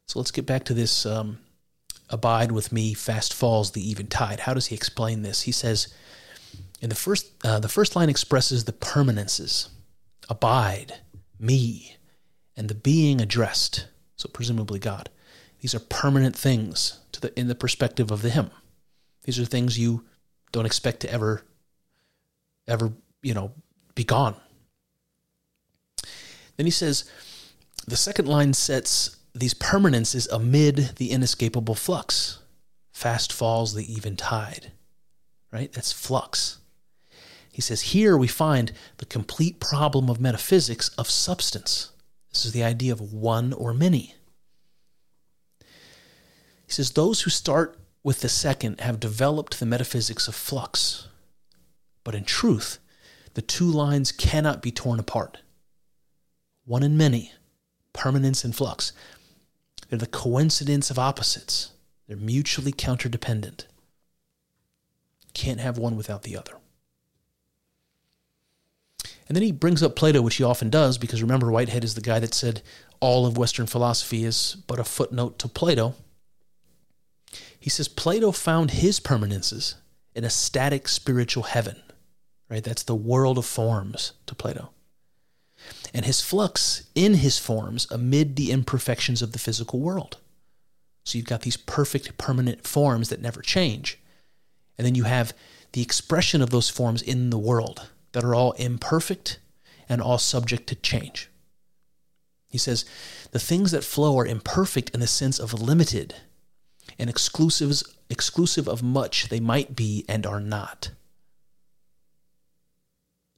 So let's get back to this um, abide with me, fast falls the even tide. How does he explain this? He says, in the first, uh, the first line expresses the permanences abide, me, and the being addressed, so presumably God. These are permanent things to the, in the perspective of the hymn. These are things you don't expect to ever, ever, you know, be gone. Then he says, the second line sets these permanences amid the inescapable flux. Fast falls the even tide, right? That's flux. He says, here we find the complete problem of metaphysics of substance. This is the idea of one or many. He says, those who start with the second have developed the metaphysics of flux. But in truth, the two lines cannot be torn apart. One and many, permanence and flux. They're the coincidence of opposites. They're mutually counterdependent. Can't have one without the other. And then he brings up Plato, which he often does, because remember, Whitehead is the guy that said all of Western philosophy is but a footnote to Plato. He says Plato found his permanences in a static spiritual heaven, right? That's the world of forms to Plato. And his flux in his forms amid the imperfections of the physical world. So you've got these perfect permanent forms that never change. And then you have the expression of those forms in the world that are all imperfect and all subject to change. He says the things that flow are imperfect in the sense of limited and exclusives exclusive of much they might be and are not.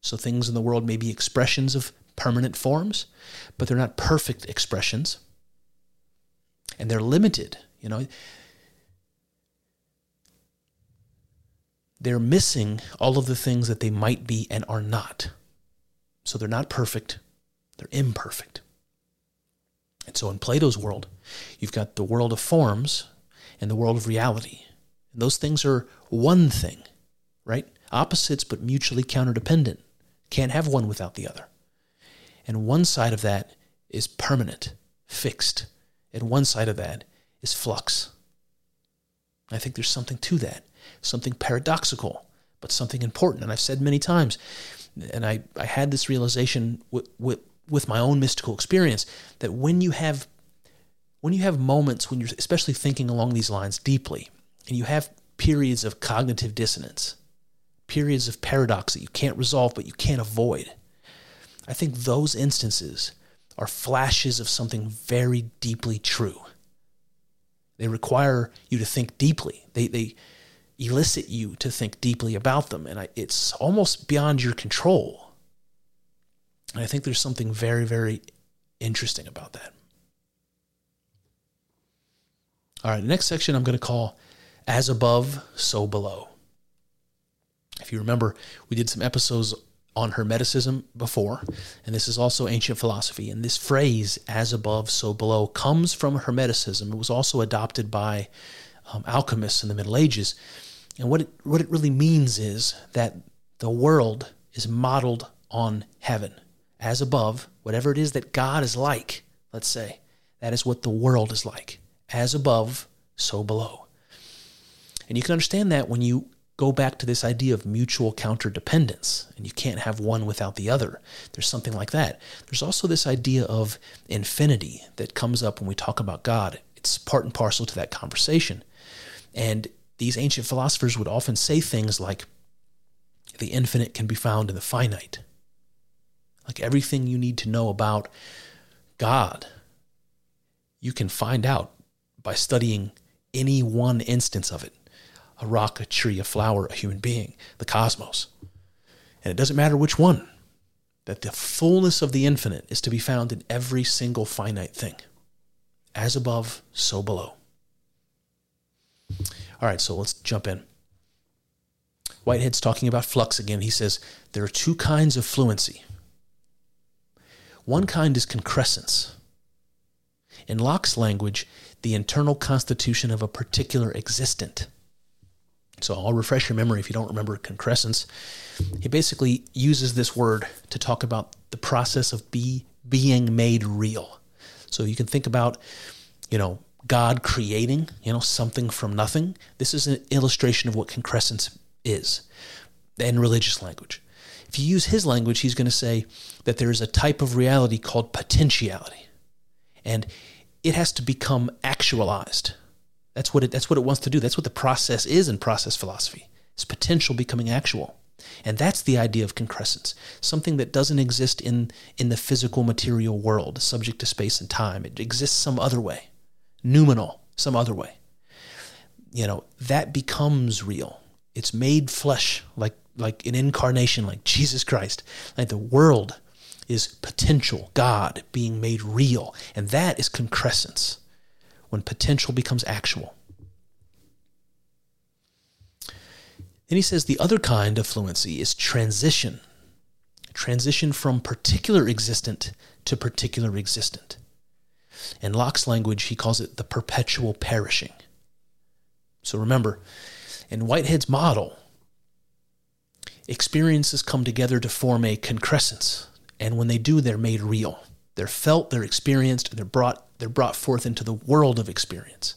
So things in the world may be expressions of permanent forms, but they're not perfect expressions. And they're limited, you know. They're missing all of the things that they might be and are not. So they're not perfect, they're imperfect. And so in Plato's world, you've got the world of forms, and the world of reality. And those things are one thing, right? Opposites but mutually counterdependent. Can't have one without the other. And one side of that is permanent, fixed, and one side of that is flux. I think there's something to that, something paradoxical, but something important. And I've said many times and I, I had this realization with, with, with my own mystical experience that when you have when you have moments when you're especially thinking along these lines deeply and you have periods of cognitive dissonance periods of paradox that you can't resolve but you can't avoid i think those instances are flashes of something very deeply true they require you to think deeply they, they elicit you to think deeply about them and I, it's almost beyond your control. And i think there's something very very interesting about that. All right the next section i'm going to call as above so below. If you remember we did some episodes on hermeticism before and this is also ancient philosophy and this phrase as above so below comes from hermeticism. It was also adopted by um, alchemists in the middle ages and what it, what it really means is that the world is modeled on heaven. As above, whatever it is that God is like, let's say, that is what the world is like. As above, so below. And you can understand that when you go back to this idea of mutual counterdependence, and you can't have one without the other. There's something like that. There's also this idea of infinity that comes up when we talk about God. It's part and parcel to that conversation. And these ancient philosophers would often say things like, the infinite can be found in the finite. Like everything you need to know about God, you can find out by studying any one instance of it a rock, a tree, a flower, a human being, the cosmos. And it doesn't matter which one, that the fullness of the infinite is to be found in every single finite thing. As above, so below. All right, so let's jump in. Whitehead's talking about flux again. He says there are two kinds of fluency. One kind is concrescence. In Locke's language, the internal constitution of a particular existent. So I'll refresh your memory if you don't remember concrescence. He basically uses this word to talk about the process of be, being made real. So you can think about, you know, God creating, you know, something from nothing. This is an illustration of what concrescence is in religious language. If you use his language, he's going to say that there is a type of reality called potentiality. And it has to become actualized. That's what it that's what it wants to do. That's what the process is in process philosophy. It's potential becoming actual. And that's the idea of concrescence, something that doesn't exist in, in the physical material world, subject to space and time. It exists some other way noumenal, some other way. You know, that becomes real. It's made flesh, like like an incarnation, like Jesus Christ. Like the world is potential, God being made real. And that is concrescence, when potential becomes actual. Then he says the other kind of fluency is transition. Transition from particular existent to particular existent. In Locke's language, he calls it the perpetual perishing. So remember, in Whitehead's model, experiences come together to form a concrescence, and when they do, they're made real. They're felt, they're experienced, and they're brought, they're brought forth into the world of experience.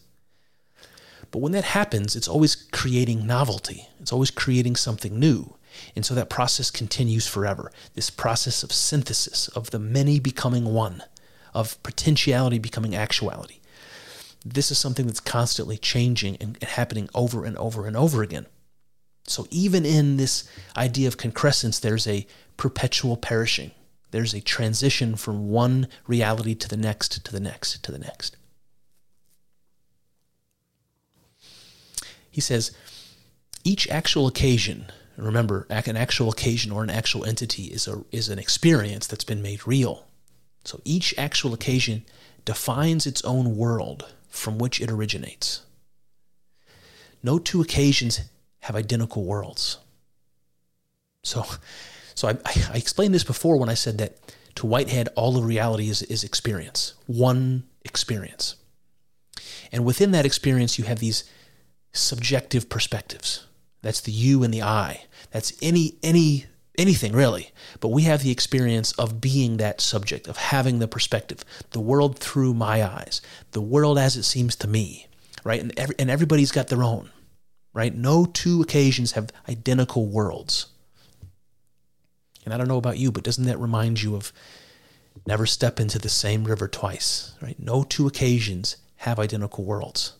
But when that happens, it's always creating novelty. It's always creating something new. And so that process continues forever. This process of synthesis, of the many becoming one of potentiality becoming actuality. This is something that's constantly changing and happening over and over and over again. So, even in this idea of concrescence, there's a perpetual perishing. There's a transition from one reality to the next, to the next, to the next. He says, each actual occasion, remember, an actual occasion or an actual entity is, a, is an experience that's been made real. So each actual occasion defines its own world from which it originates. No two occasions have identical worlds. So, so I, I explained this before when I said that to Whitehead, all of reality is, is experience, one experience. And within that experience, you have these subjective perspectives. That's the you and the I. That's any any anything really. But we have the experience of being that subject, of having the perspective, the world through my eyes, the world as it seems to me, right? And, every, and everybody's got their own, right? No two occasions have identical worlds. And I don't know about you, but doesn't that remind you of never step into the same river twice, right? No two occasions have identical worlds.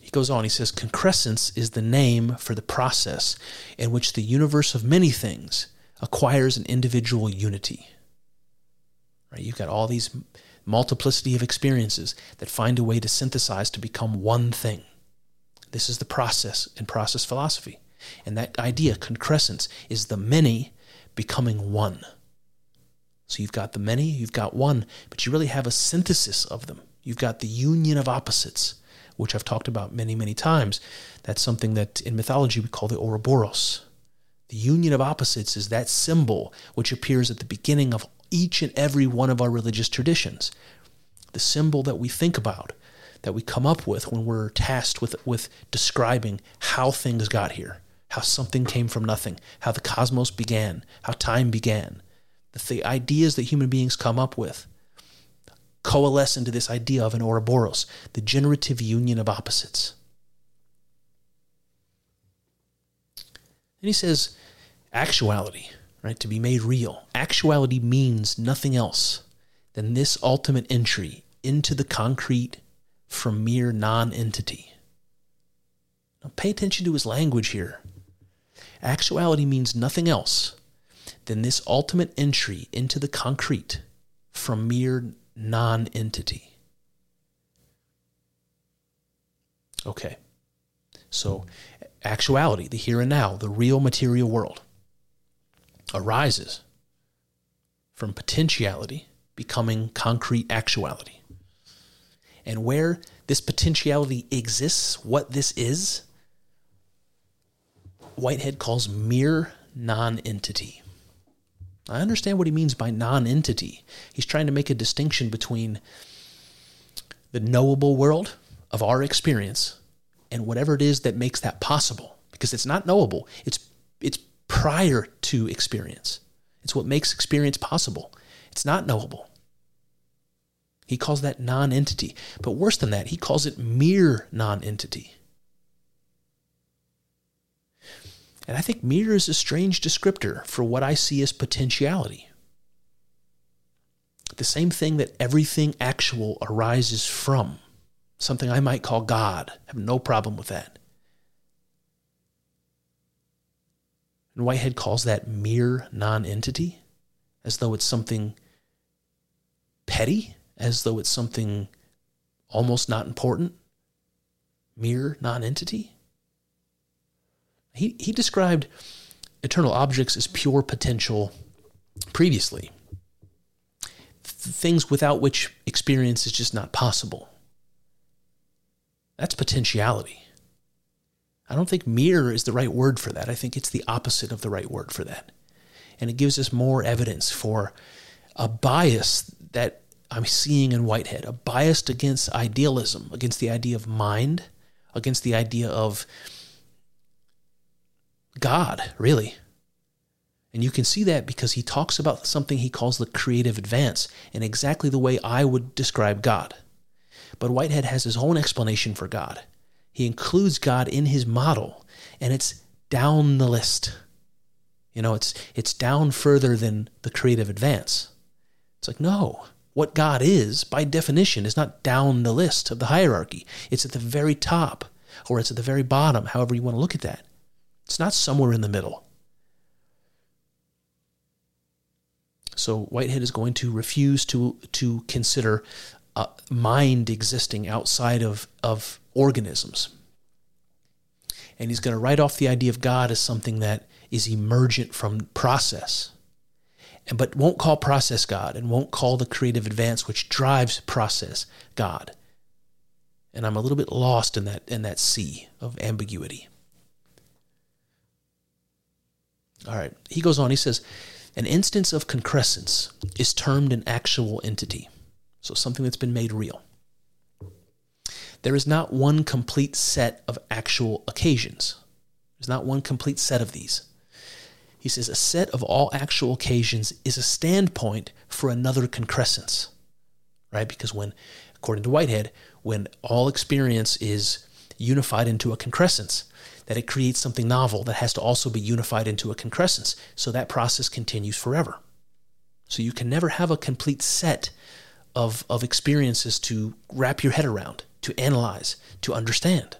He goes on, he says, concrescence is the name for the process in which the universe of many things acquires an individual unity. Right? You've got all these multiplicity of experiences that find a way to synthesize to become one thing. This is the process in process philosophy. And that idea, concrescence, is the many becoming one. So you've got the many, you've got one, but you really have a synthesis of them. You've got the union of opposites, which I've talked about many, many times. That's something that in mythology we call the Ouroboros. The union of opposites is that symbol which appears at the beginning of each and every one of our religious traditions. The symbol that we think about that we come up with when we're tasked with, with describing how things got here, how something came from nothing, how the cosmos began, how time began. The, the ideas that human beings come up with coalesce into this idea of an Ouroboros, the generative union of opposites. And he says, actuality, right, to be made real. Actuality means nothing else than this ultimate entry into the concrete from mere non-entity. Now pay attention to his language here. Actuality means nothing else than this ultimate entry into the concrete from mere non-entity. Okay. So actuality, the here and now, the real material world arises from potentiality becoming concrete actuality and where this potentiality exists, what this is, Whitehead calls mere non-entity. I understand what he means by non-entity. He's trying to make a distinction between the knowable world of our experience and whatever it is that makes that possible because it's not knowable. It's it's prior to experience. It's what makes experience possible. It's not knowable. He calls that non entity. But worse than that, he calls it mere non entity. And I think mere is a strange descriptor for what I see as potentiality. The same thing that everything actual arises from, something I might call God. I have no problem with that. And Whitehead calls that mere non entity, as though it's something petty as though it's something almost not important, mere non-entity. He, he described eternal objects as pure potential previously, things without which experience is just not possible. That's potentiality. I don't think mere is the right word for that. I think it's the opposite of the right word for that. And it gives us more evidence for a bias that I'm seeing in Whitehead a bias against idealism, against the idea of mind, against the idea of God, really. And you can see that because he talks about something he calls the creative advance in exactly the way I would describe God. But Whitehead has his own explanation for God. He includes God in his model, and it's down the list. You know, it's it's down further than the creative advance. It's like, no, what God is, by definition, is not down the list of the hierarchy. It's at the very top, or it's at the very bottom, however you want to look at that. It's not somewhere in the middle. So Whitehead is going to refuse to to consider uh, mind existing outside of of organisms, and he's going to write off the idea of God as something that is emergent from process and but won't call process God and won't call the creative advance which drives process God. And I'm a little bit lost in that in that sea of ambiguity. All right. He goes on, he says, an instance of concrescence is termed an actual entity. So something that's been made real. There is not one complete set of actual occasions. There's not one complete set of these. He says a set of all actual occasions is a standpoint for another concrescence, right? Because when, according to Whitehead, when all experience is unified into a concrescence, that it creates something novel that has to also be unified into a concrescence. So that process continues forever. So you can never have a complete set of, of experiences to wrap your head around, to analyze, to understand.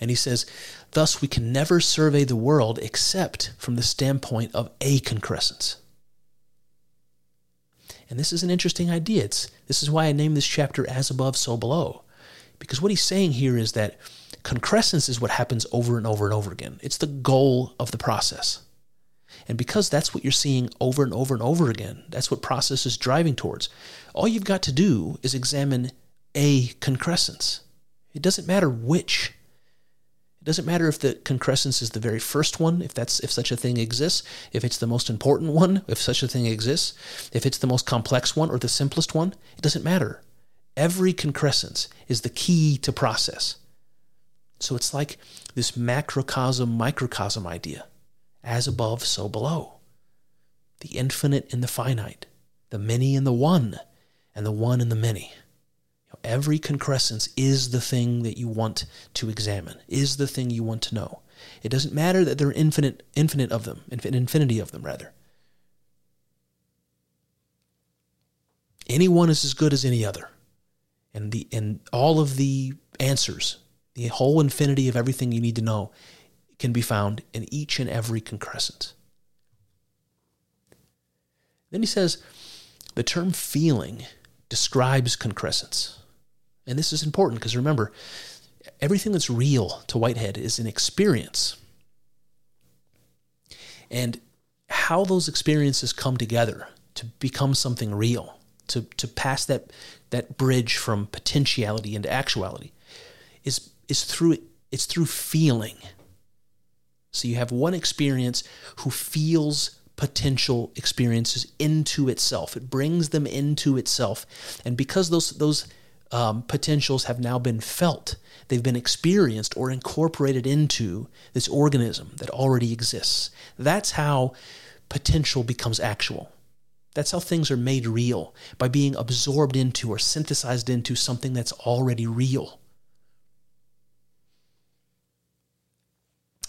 And he says, thus we can never survey the world except from the standpoint of a concrescence. And this is an interesting idea. It's, this is why I named this chapter As Above, So Below. Because what he's saying here is that concrescence is what happens over and over and over again. It's the goal of the process. And because that's what you're seeing over and over and over again, that's what process is driving towards. All you've got to do is examine a concrescence. It doesn't matter which. It doesn't matter if the concrescence is the very first one, if that's if such a thing exists, if it's the most important one, if such a thing exists, if it's the most complex one or the simplest one, it doesn't matter. Every concrescence is the key to process. So it's like this macrocosm microcosm idea. As above, so below. The infinite in the finite, the many in the one, and the one in the many. Every concrescence is the thing that you want to examine, is the thing you want to know. It doesn't matter that there are infinite, infinite of them, an infinity of them, rather. Any one is as good as any other. And, the, and all of the answers, the whole infinity of everything you need to know, can be found in each and every concrescence. Then he says the term feeling describes concrescence. And this is important because remember, everything that's real to Whitehead is an experience. And how those experiences come together to become something real, to, to pass that, that bridge from potentiality into actuality, is, is through it's through feeling. So you have one experience who feels potential experiences into itself. It brings them into itself. And because those those um, potentials have now been felt. They've been experienced or incorporated into this organism that already exists. That's how potential becomes actual. That's how things are made real by being absorbed into or synthesized into something that's already real.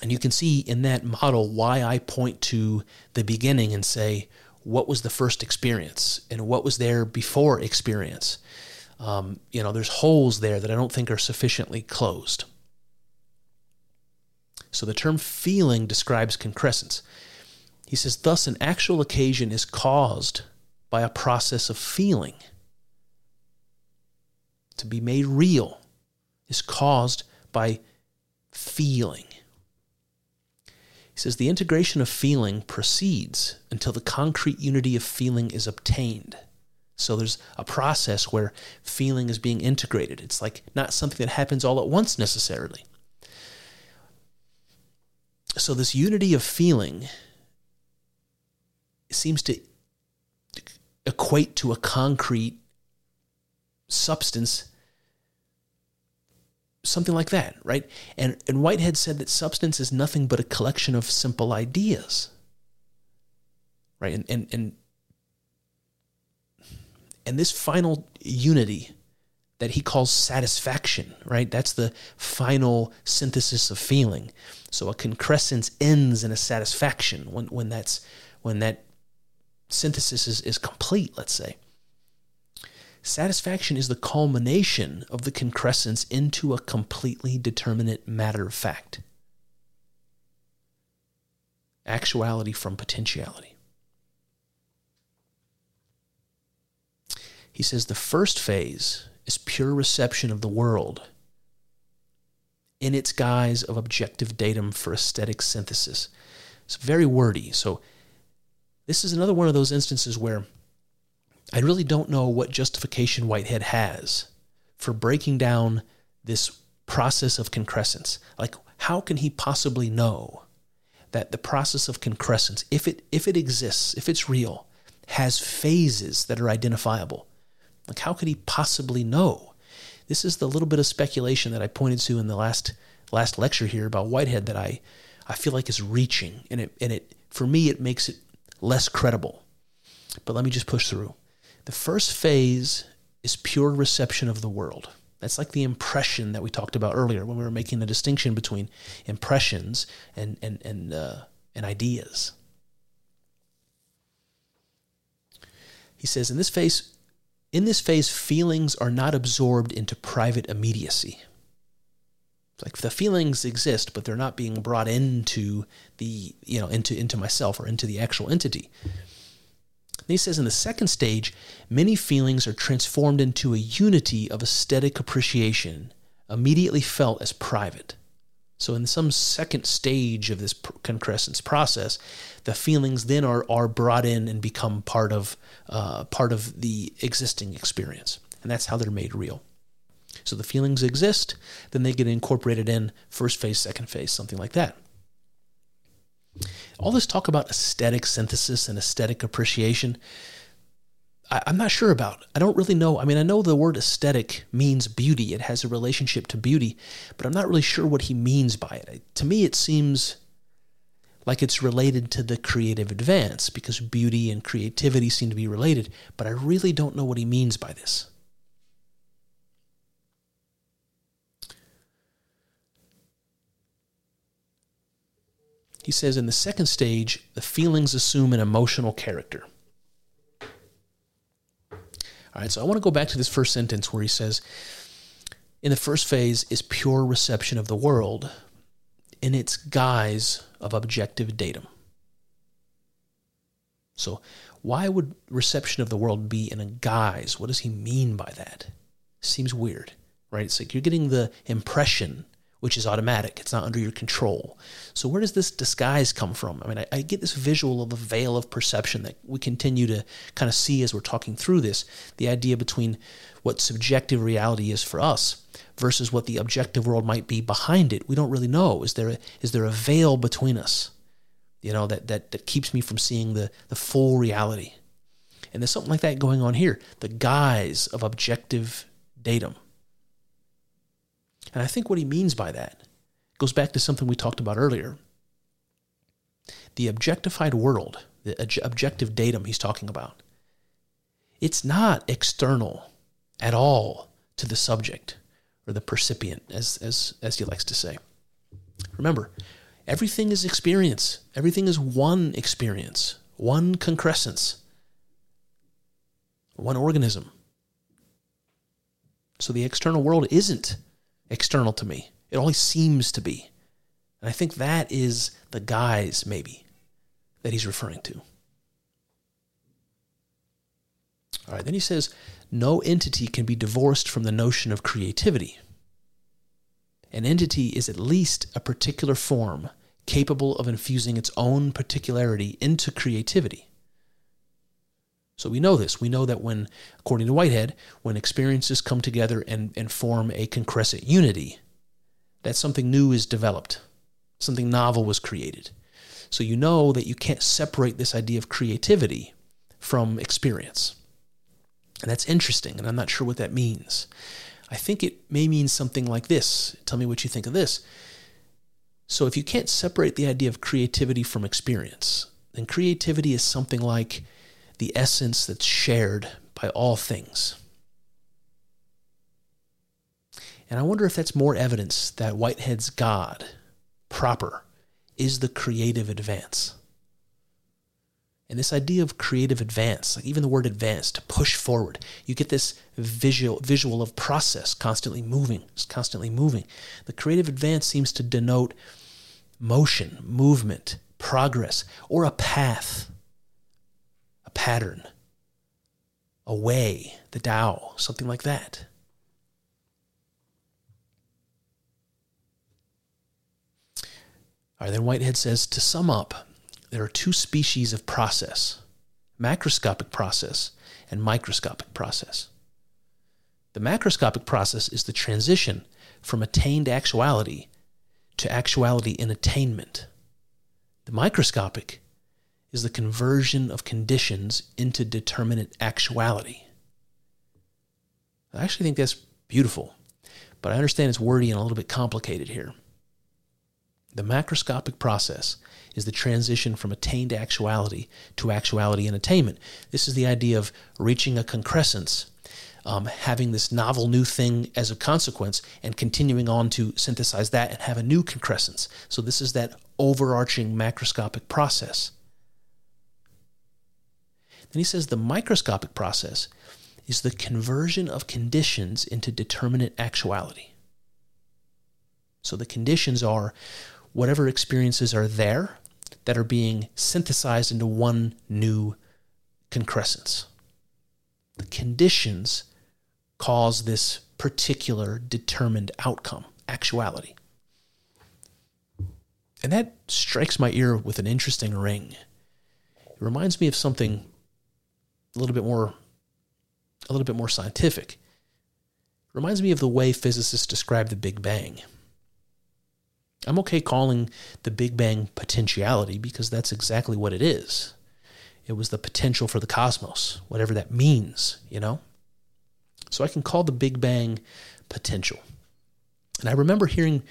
And you can see in that model why I point to the beginning and say, what was the first experience and what was there before experience? um, you know, there's holes there that I don't think are sufficiently closed. So the term feeling describes concrescence. He says, thus, an actual occasion is caused by a process of feeling. To be made real is caused by feeling. He says, the integration of feeling proceeds until the concrete unity of feeling is obtained. So there's a process where feeling is being integrated. It's like not something that happens all at once necessarily. So this unity of feeling seems to equate to a concrete substance something like that right and and whitehead said that substance is nothing but a collection of simple ideas right and and, and and this final unity that he calls satisfaction, right? That's the final synthesis of feeling. So a concrescence ends in a satisfaction when, when that's when that synthesis is, is complete, let's say. Satisfaction is the culmination of the concrescence into a completely determinate matter of fact. Actuality from potentiality. He says the first phase is pure reception of the world in its guise of objective datum for aesthetic synthesis. It's very wordy. So, this is another one of those instances where I really don't know what justification Whitehead has for breaking down this process of concrescence. Like, how can he possibly know that the process of concrescence, if it if it exists, if it's real, has phases that are identifiable? Like, how could he possibly know? This is the little bit of speculation that I pointed to in the last last lecture here about Whitehead that I I feel like is reaching, and it and it for me it makes it less credible. But let me just push through. The first phase is pure reception of the world. That's like the impression that we talked about earlier when we were making the distinction between impressions and and and uh, and ideas. He says in this phase, in this phase, feelings are not absorbed into private immediacy. It's Like the feelings exist, but they're not being brought into the you know into into myself or into the actual entity. He says in the second stage, many feelings are transformed into a unity of aesthetic appreciation, immediately felt as private. So, in some second stage of this concrescence process, the feelings then are, are brought in and become part of uh, part of the existing experience, and that's how they're made real. So the feelings exist, then they get incorporated in first phase, second phase, something like that. All this talk about aesthetic synthesis and aesthetic appreciation, I, am not sure about. I don't really know. I mean, I know the word aesthetic means beauty, it has a relationship to beauty, but I'm not really sure what he means by it. To me, it seems like it's related to the creative advance because beauty and creativity seem to be related, but I really don't know what he means by this. He says in the second stage, the feelings assume an emotional character. All right, so I want to go back to this first sentence where he says, in the first phase is pure reception of the world in its guise of objective datum. So, why would reception of the world be in a guise? What does he mean by that? Seems weird, right? It's like you're getting the impression which is automatic. It's not under your control. So, where does this disguise come from? I mean, I, I, get this visual of a veil of perception that we continue to kind of see as we're talking through this the idea between what subjective reality is for us versus what the objective world might be behind it. We don't really know. Is there a, is there a veil between us? You know, that, that, that keeps me from seeing the, the full reality. And there's something like that going on here the guise of objective datum. And I think what he means by that goes back to something we talked about earlier. The objectified world, the objective datum he's talking about, it's not external at all to the subject or the percipient, as, as, as he likes to say. Remember, everything is experience, everything is one experience, one concrescence, one organism. So the external world isn't external to me. It only seems to be. And I think that is the guise, maybe, that he's referring to. All right, then he says no entity can be divorced from the notion of creativity. An entity is at least a particular form capable of infusing its own particularity into creativity. So we know this. We know that when, according to Whitehead, when experiences come together and, and form a concrescent unity, that something new is developed, something novel was created. So you know that you can't separate this idea of creativity from experience. And that's interesting, and I'm not sure what that means. I think it may mean something like this. Tell me what you think of this. So, if you can't separate the idea of creativity from experience, then creativity is something like the essence that's shared by all things. And I wonder if that's more evidence that Whitehead's God proper is the creative advance. And this idea of creative advance, like even the word advance, to push forward, you get this visual visual of process constantly moving, constantly moving. The creative advance seems to denote motion, movement, progress, or a path pattern, a way, the Tao, something like that. All right, then Whitehead says to sum up, there are two species of process macroscopic process and microscopic process. The macroscopic process is the transition from attained actuality to actuality in attainment. The microscopic is the conversion of conditions into determinate actuality. I actually think that's beautiful, but I understand it's wordy and a little bit complicated here. The macroscopic process is the transition from attained actuality to actuality in attainment. This is the idea of reaching a concrescence um, having this novel new thing as a consequence and continuing on to synthesize that and have a new concrescence. So, this is that overarching macroscopic process. Then he says the microscopic process is the conversion of conditions into determinate actuality. So the conditions are whatever experiences are there that are being synthesized into one new concrescence. The conditions cause this particular determined outcome, actuality. And that strikes my ear with an interesting ring. It reminds me of something a little bit more a little bit more scientific. Reminds me of the way physicists describe the Big Bang. I'm okay calling the Big Bang potentiality because that's exactly what it is. It was the potential for the cosmos, whatever that means, you know? So I can call the Big Bang potential. And I remember hearing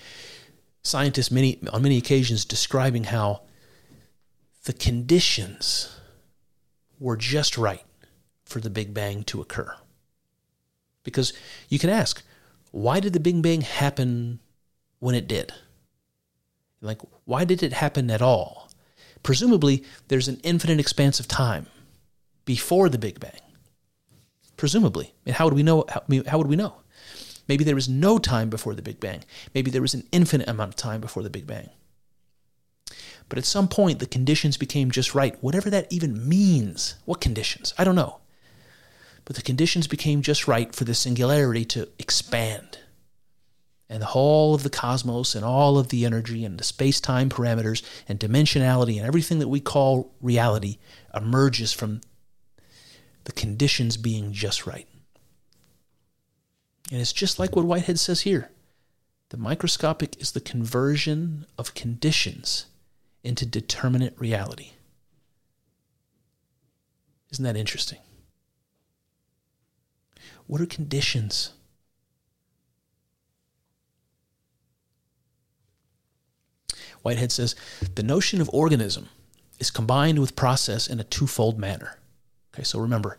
scientists many on many occasions describing how the conditions were just right for the Big Bang to occur. Because you can ask, why did the Big Bang happen when it did? Like, why did it happen at all? Presumably, there's an infinite expanse of time before the Big Bang. Presumably. And how would we know? How, how would we know? Maybe there was no time before the Big Bang. Maybe there was an infinite amount of time before the Big Bang. But at some point, the conditions became just right, whatever that even means. What conditions? I don't know. But the conditions became just right for the singularity to expand and the whole of the cosmos and all of the energy and the space time parameters and dimensionality and everything that we call reality emerges from the conditions being just right. And it's just like what Whitehead says here the microscopic is the conversion of conditions into determinate reality. Isn't that interesting? What are conditions? Whitehead says the notion of organism is combined with process in a twofold manner. Okay, so remember,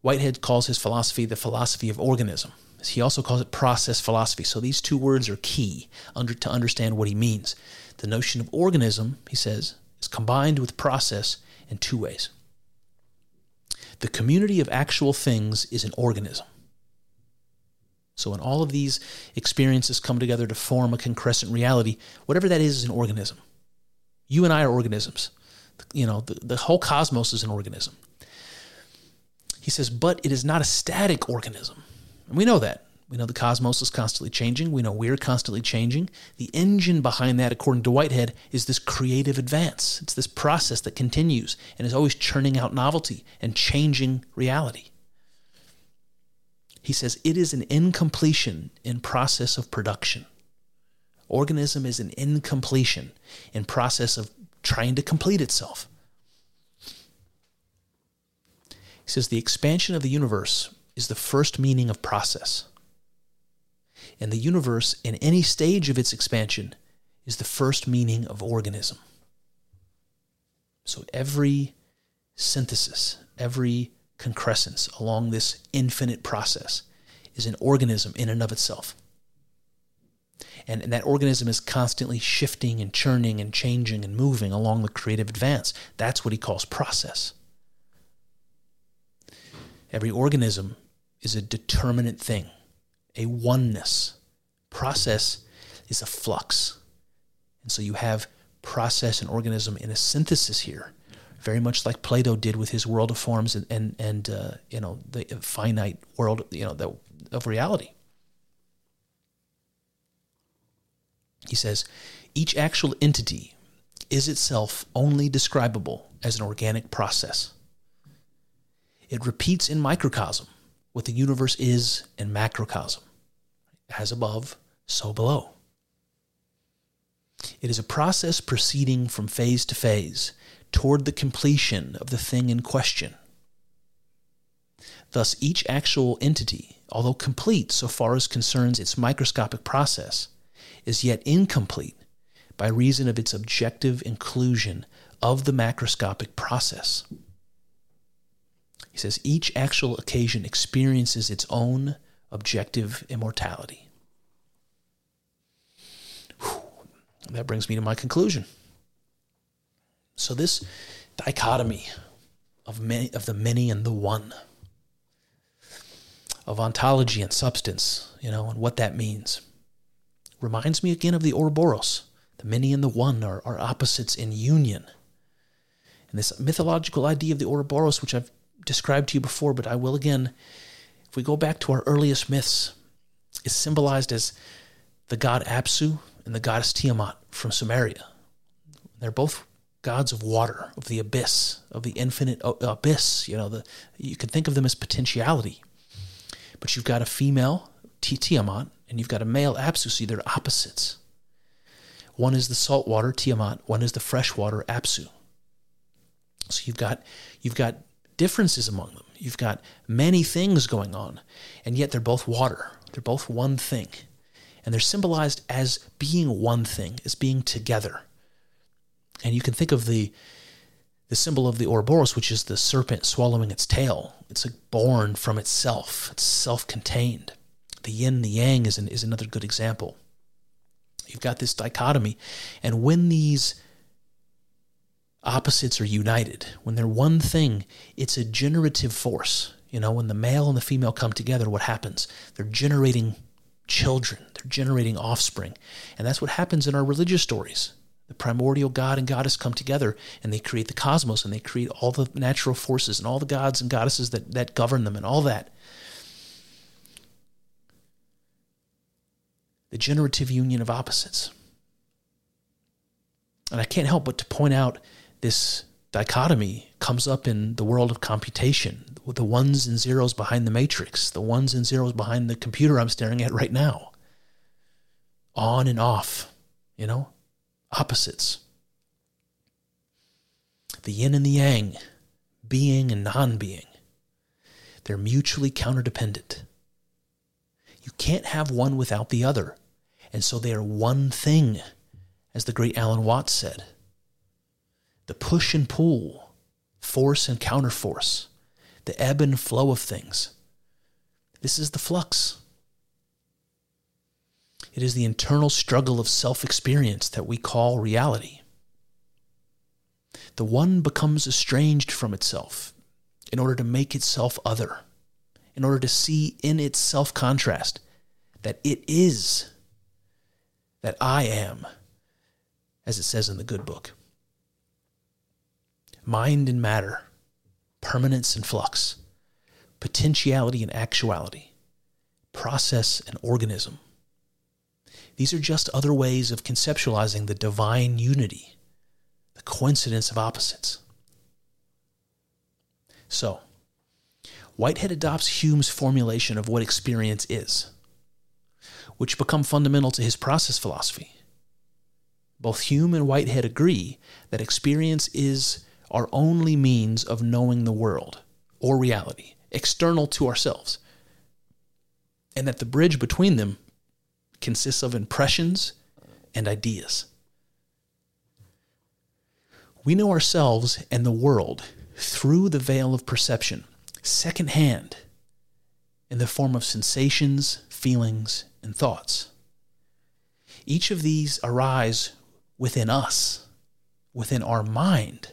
Whitehead calls his philosophy the philosophy of organism. He also calls it process philosophy. So these two words are key under, to understand what he means. The notion of organism, he says, is combined with process in two ways. The community of actual things is an organism. So when all of these experiences come together to form a concrescent reality, whatever that is is an organism. You and I are organisms. You know, the, the whole cosmos is an organism. He says, but it is not a static organism. And we know that. We know the cosmos is constantly changing. We know we're constantly changing. The engine behind that, according to Whitehead, is this creative advance. It's this process that continues and is always churning out novelty and changing reality. He says it is an incompletion in process of production. Organism is an incompletion in process of trying to complete itself. He says the expansion of the universe is the first meaning of process. And the universe, in any stage of its expansion, is the first meaning of organism. So every synthesis, every concrescence along this infinite process is an organism in and of itself. And, and that organism is constantly shifting and churning and changing and moving along the creative advance. That's what he calls process. Every organism is a determinate thing, a oneness. Process is a flux. And so you have process and organism in a synthesis here very much like Plato did with his world of forms and and, and uh, you know the finite world you know the, of reality. He says each actual entity is itself only describable as an organic process. It repeats in microcosm what the universe is in macrocosm, as above, so below. It is a process proceeding from phase to phase toward the completion of the thing in question. Thus, each actual entity, although complete so far as concerns its microscopic process, is yet incomplete by reason of its objective inclusion of the macroscopic process. He says each actual occasion experiences its own objective immortality. Whew. That brings me to my conclusion. So this dichotomy of many of the many and the one of ontology and substance, you know, and what that means. Reminds me again of the Ouroboros. The many and the one are, are opposites in union. And this mythological idea of the Ouroboros, which I've described to you before, but I will again, if we go back to our earliest myths, is symbolized as the god Apsu and the goddess Tiamat from Sumeria. They're both gods of water, of the abyss, of the infinite abyss. You know, the you can think of them as potentiality. But you've got a female Tiamat and you've got a male Apsu, so they're opposites. One is the saltwater Tiamat, one is the freshwater Apsu. So you've got you've got differences among them. You've got many things going on, and yet they're both water. They're both one thing. And they're symbolized as being one thing, as being together. And you can think of the the symbol of the Ouroboros, which is the serpent swallowing its tail. It's like born from itself. It's self-contained. The yin, the yang is an, is another good example. You've got this dichotomy, and when these opposites are united, when they're one thing, it's a generative force. You know, when the male and the female come together, what happens? They're generating children, they're generating offspring. And that's what happens in our religious stories. The primordial god and goddess come together and they create the cosmos and they create all the natural forces and all the gods and goddesses that, that govern them and all that. The generative union of opposites. And I can't help but to point out this dichotomy comes up in the world of computation, with the ones and zeros behind the matrix, the ones and zeros behind the computer I'm staring at right now. On and off, you know? opposites. The yin and the yang, being and non being, they're mutually counterdependent. You can't have one without the other, and so they are one thing, as the great Alan Watts said. The push and pull, force and counterforce, the ebb and flow of things. This is the flux. It is the internal struggle of self experience that we call reality. The one becomes estranged from itself in order to make itself other, in order to see in its self contrast that it is, that I am, as it says in the good book. Mind and matter, permanence and flux, potentiality and actuality, process and organism these are just other ways of conceptualizing the divine unity, the coincidence of opposites. So, Whitehead adopts Hume's formulation of what experience is, which become fundamental to his process philosophy. Both Hume and Whitehead agree that experience is our only means of knowing the world or reality, external to ourselves, and that the bridge between them consists of impressions and ideas. We know ourselves and the world through the veil of perception, secondhand, in the form of sensations, feelings, and thoughts. Each of these arise within us, within our mind,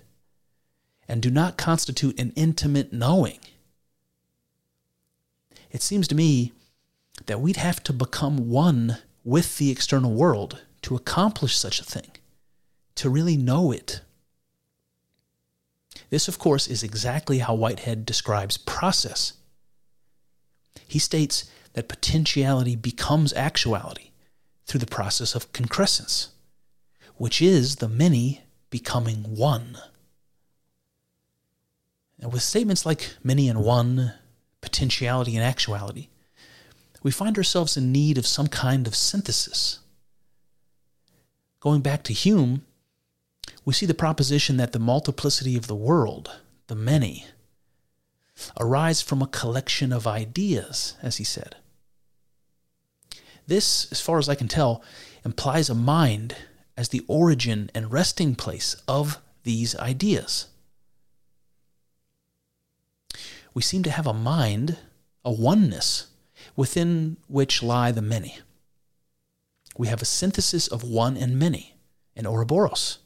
and do not constitute an intimate knowing. It seems to me that we'd have to become one with the external world to accomplish such a thing, to really know it. This, of course, is exactly how Whitehead describes process. He states that potentiality becomes actuality through the process of concrescence, which is the many becoming one. And with statements like many and one, potentiality and actuality, we find ourselves in need of some kind of synthesis. Going back to Hume, we see the proposition that the multiplicity of the world, the many, arise from a collection of ideas, as he said. This, as far as I can tell, implies a mind as the origin and resting place of these ideas. We seem to have a mind, a oneness, within which lie the many. We have a synthesis of one and many, an Ouroboros.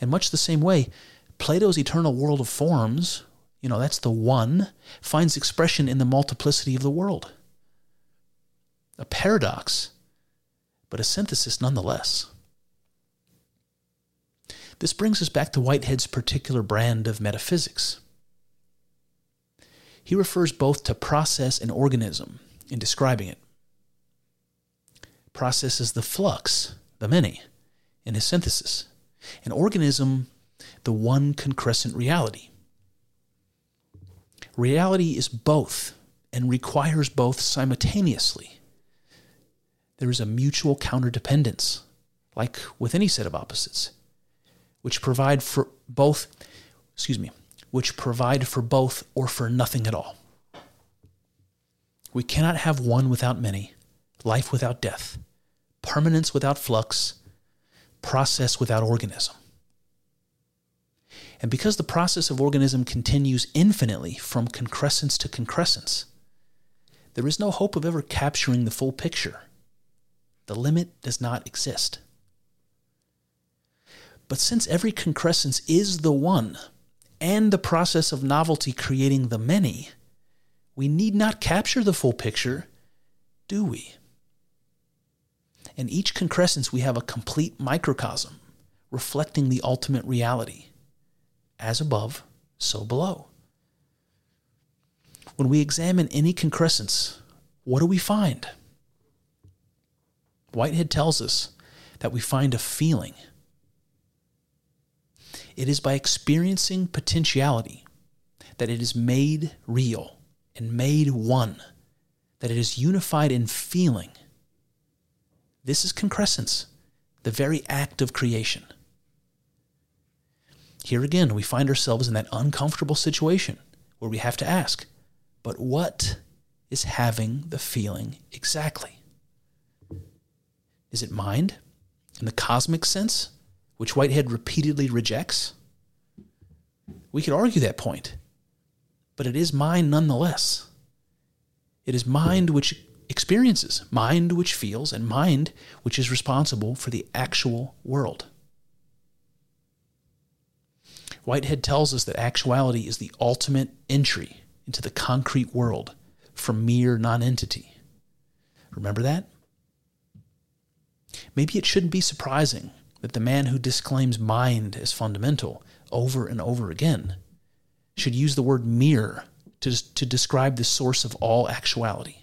In much the same way, Plato's eternal world of forms, you know, that's the one, finds expression in the multiplicity of the world. A paradox, but a synthesis nonetheless. This brings us back to Whitehead's particular brand of metaphysics. He refers both to process and organism in describing it. Process is the flux, the many, in his synthesis. An organism, the one concrescent reality. Reality is both and requires both simultaneously. There is a mutual counterdependence, like with any set of opposites which provide for both, excuse me, which provide for both or for nothing at all. We cannot have one without many, life without death, permanence without flux, process without organism. And because the process of organism continues infinitely from concrescence to concrescence, there is no hope of ever capturing the full picture. The limit does not exist. But since every concrescence is the one, and the process of novelty creating the many, we need not capture the full picture, do we? In each concrescence, we have a complete microcosm reflecting the ultimate reality. As above, so below. When we examine any concrescence, what do we find? Whitehead tells us that we find a feeling it is by experiencing potentiality that it is made real and made one, that it is unified in feeling. This is concrescence, the very act of creation. Here again, we find ourselves in that uncomfortable situation where we have to ask, but what is having the feeling exactly? Is it mind in the cosmic sense? Which Whitehead repeatedly rejects? We could argue that point, but it is mind nonetheless. It is mind which experiences, mind which feels, and mind which is responsible for the actual world. Whitehead tells us that actuality is the ultimate entry into the concrete world from mere nonentity. Remember that? Maybe it shouldn't be surprising that the man who disclaims mind as fundamental over and over again should use the word mere to, to describe the source of all actuality.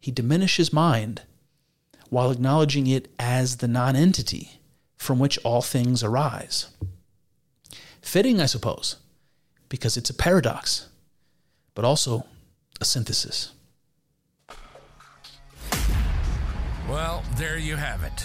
He diminishes mind while acknowledging it as the nonentity from which all things arise. Fitting, I suppose, because it's a paradox, but also a synthesis. Well, there you have it.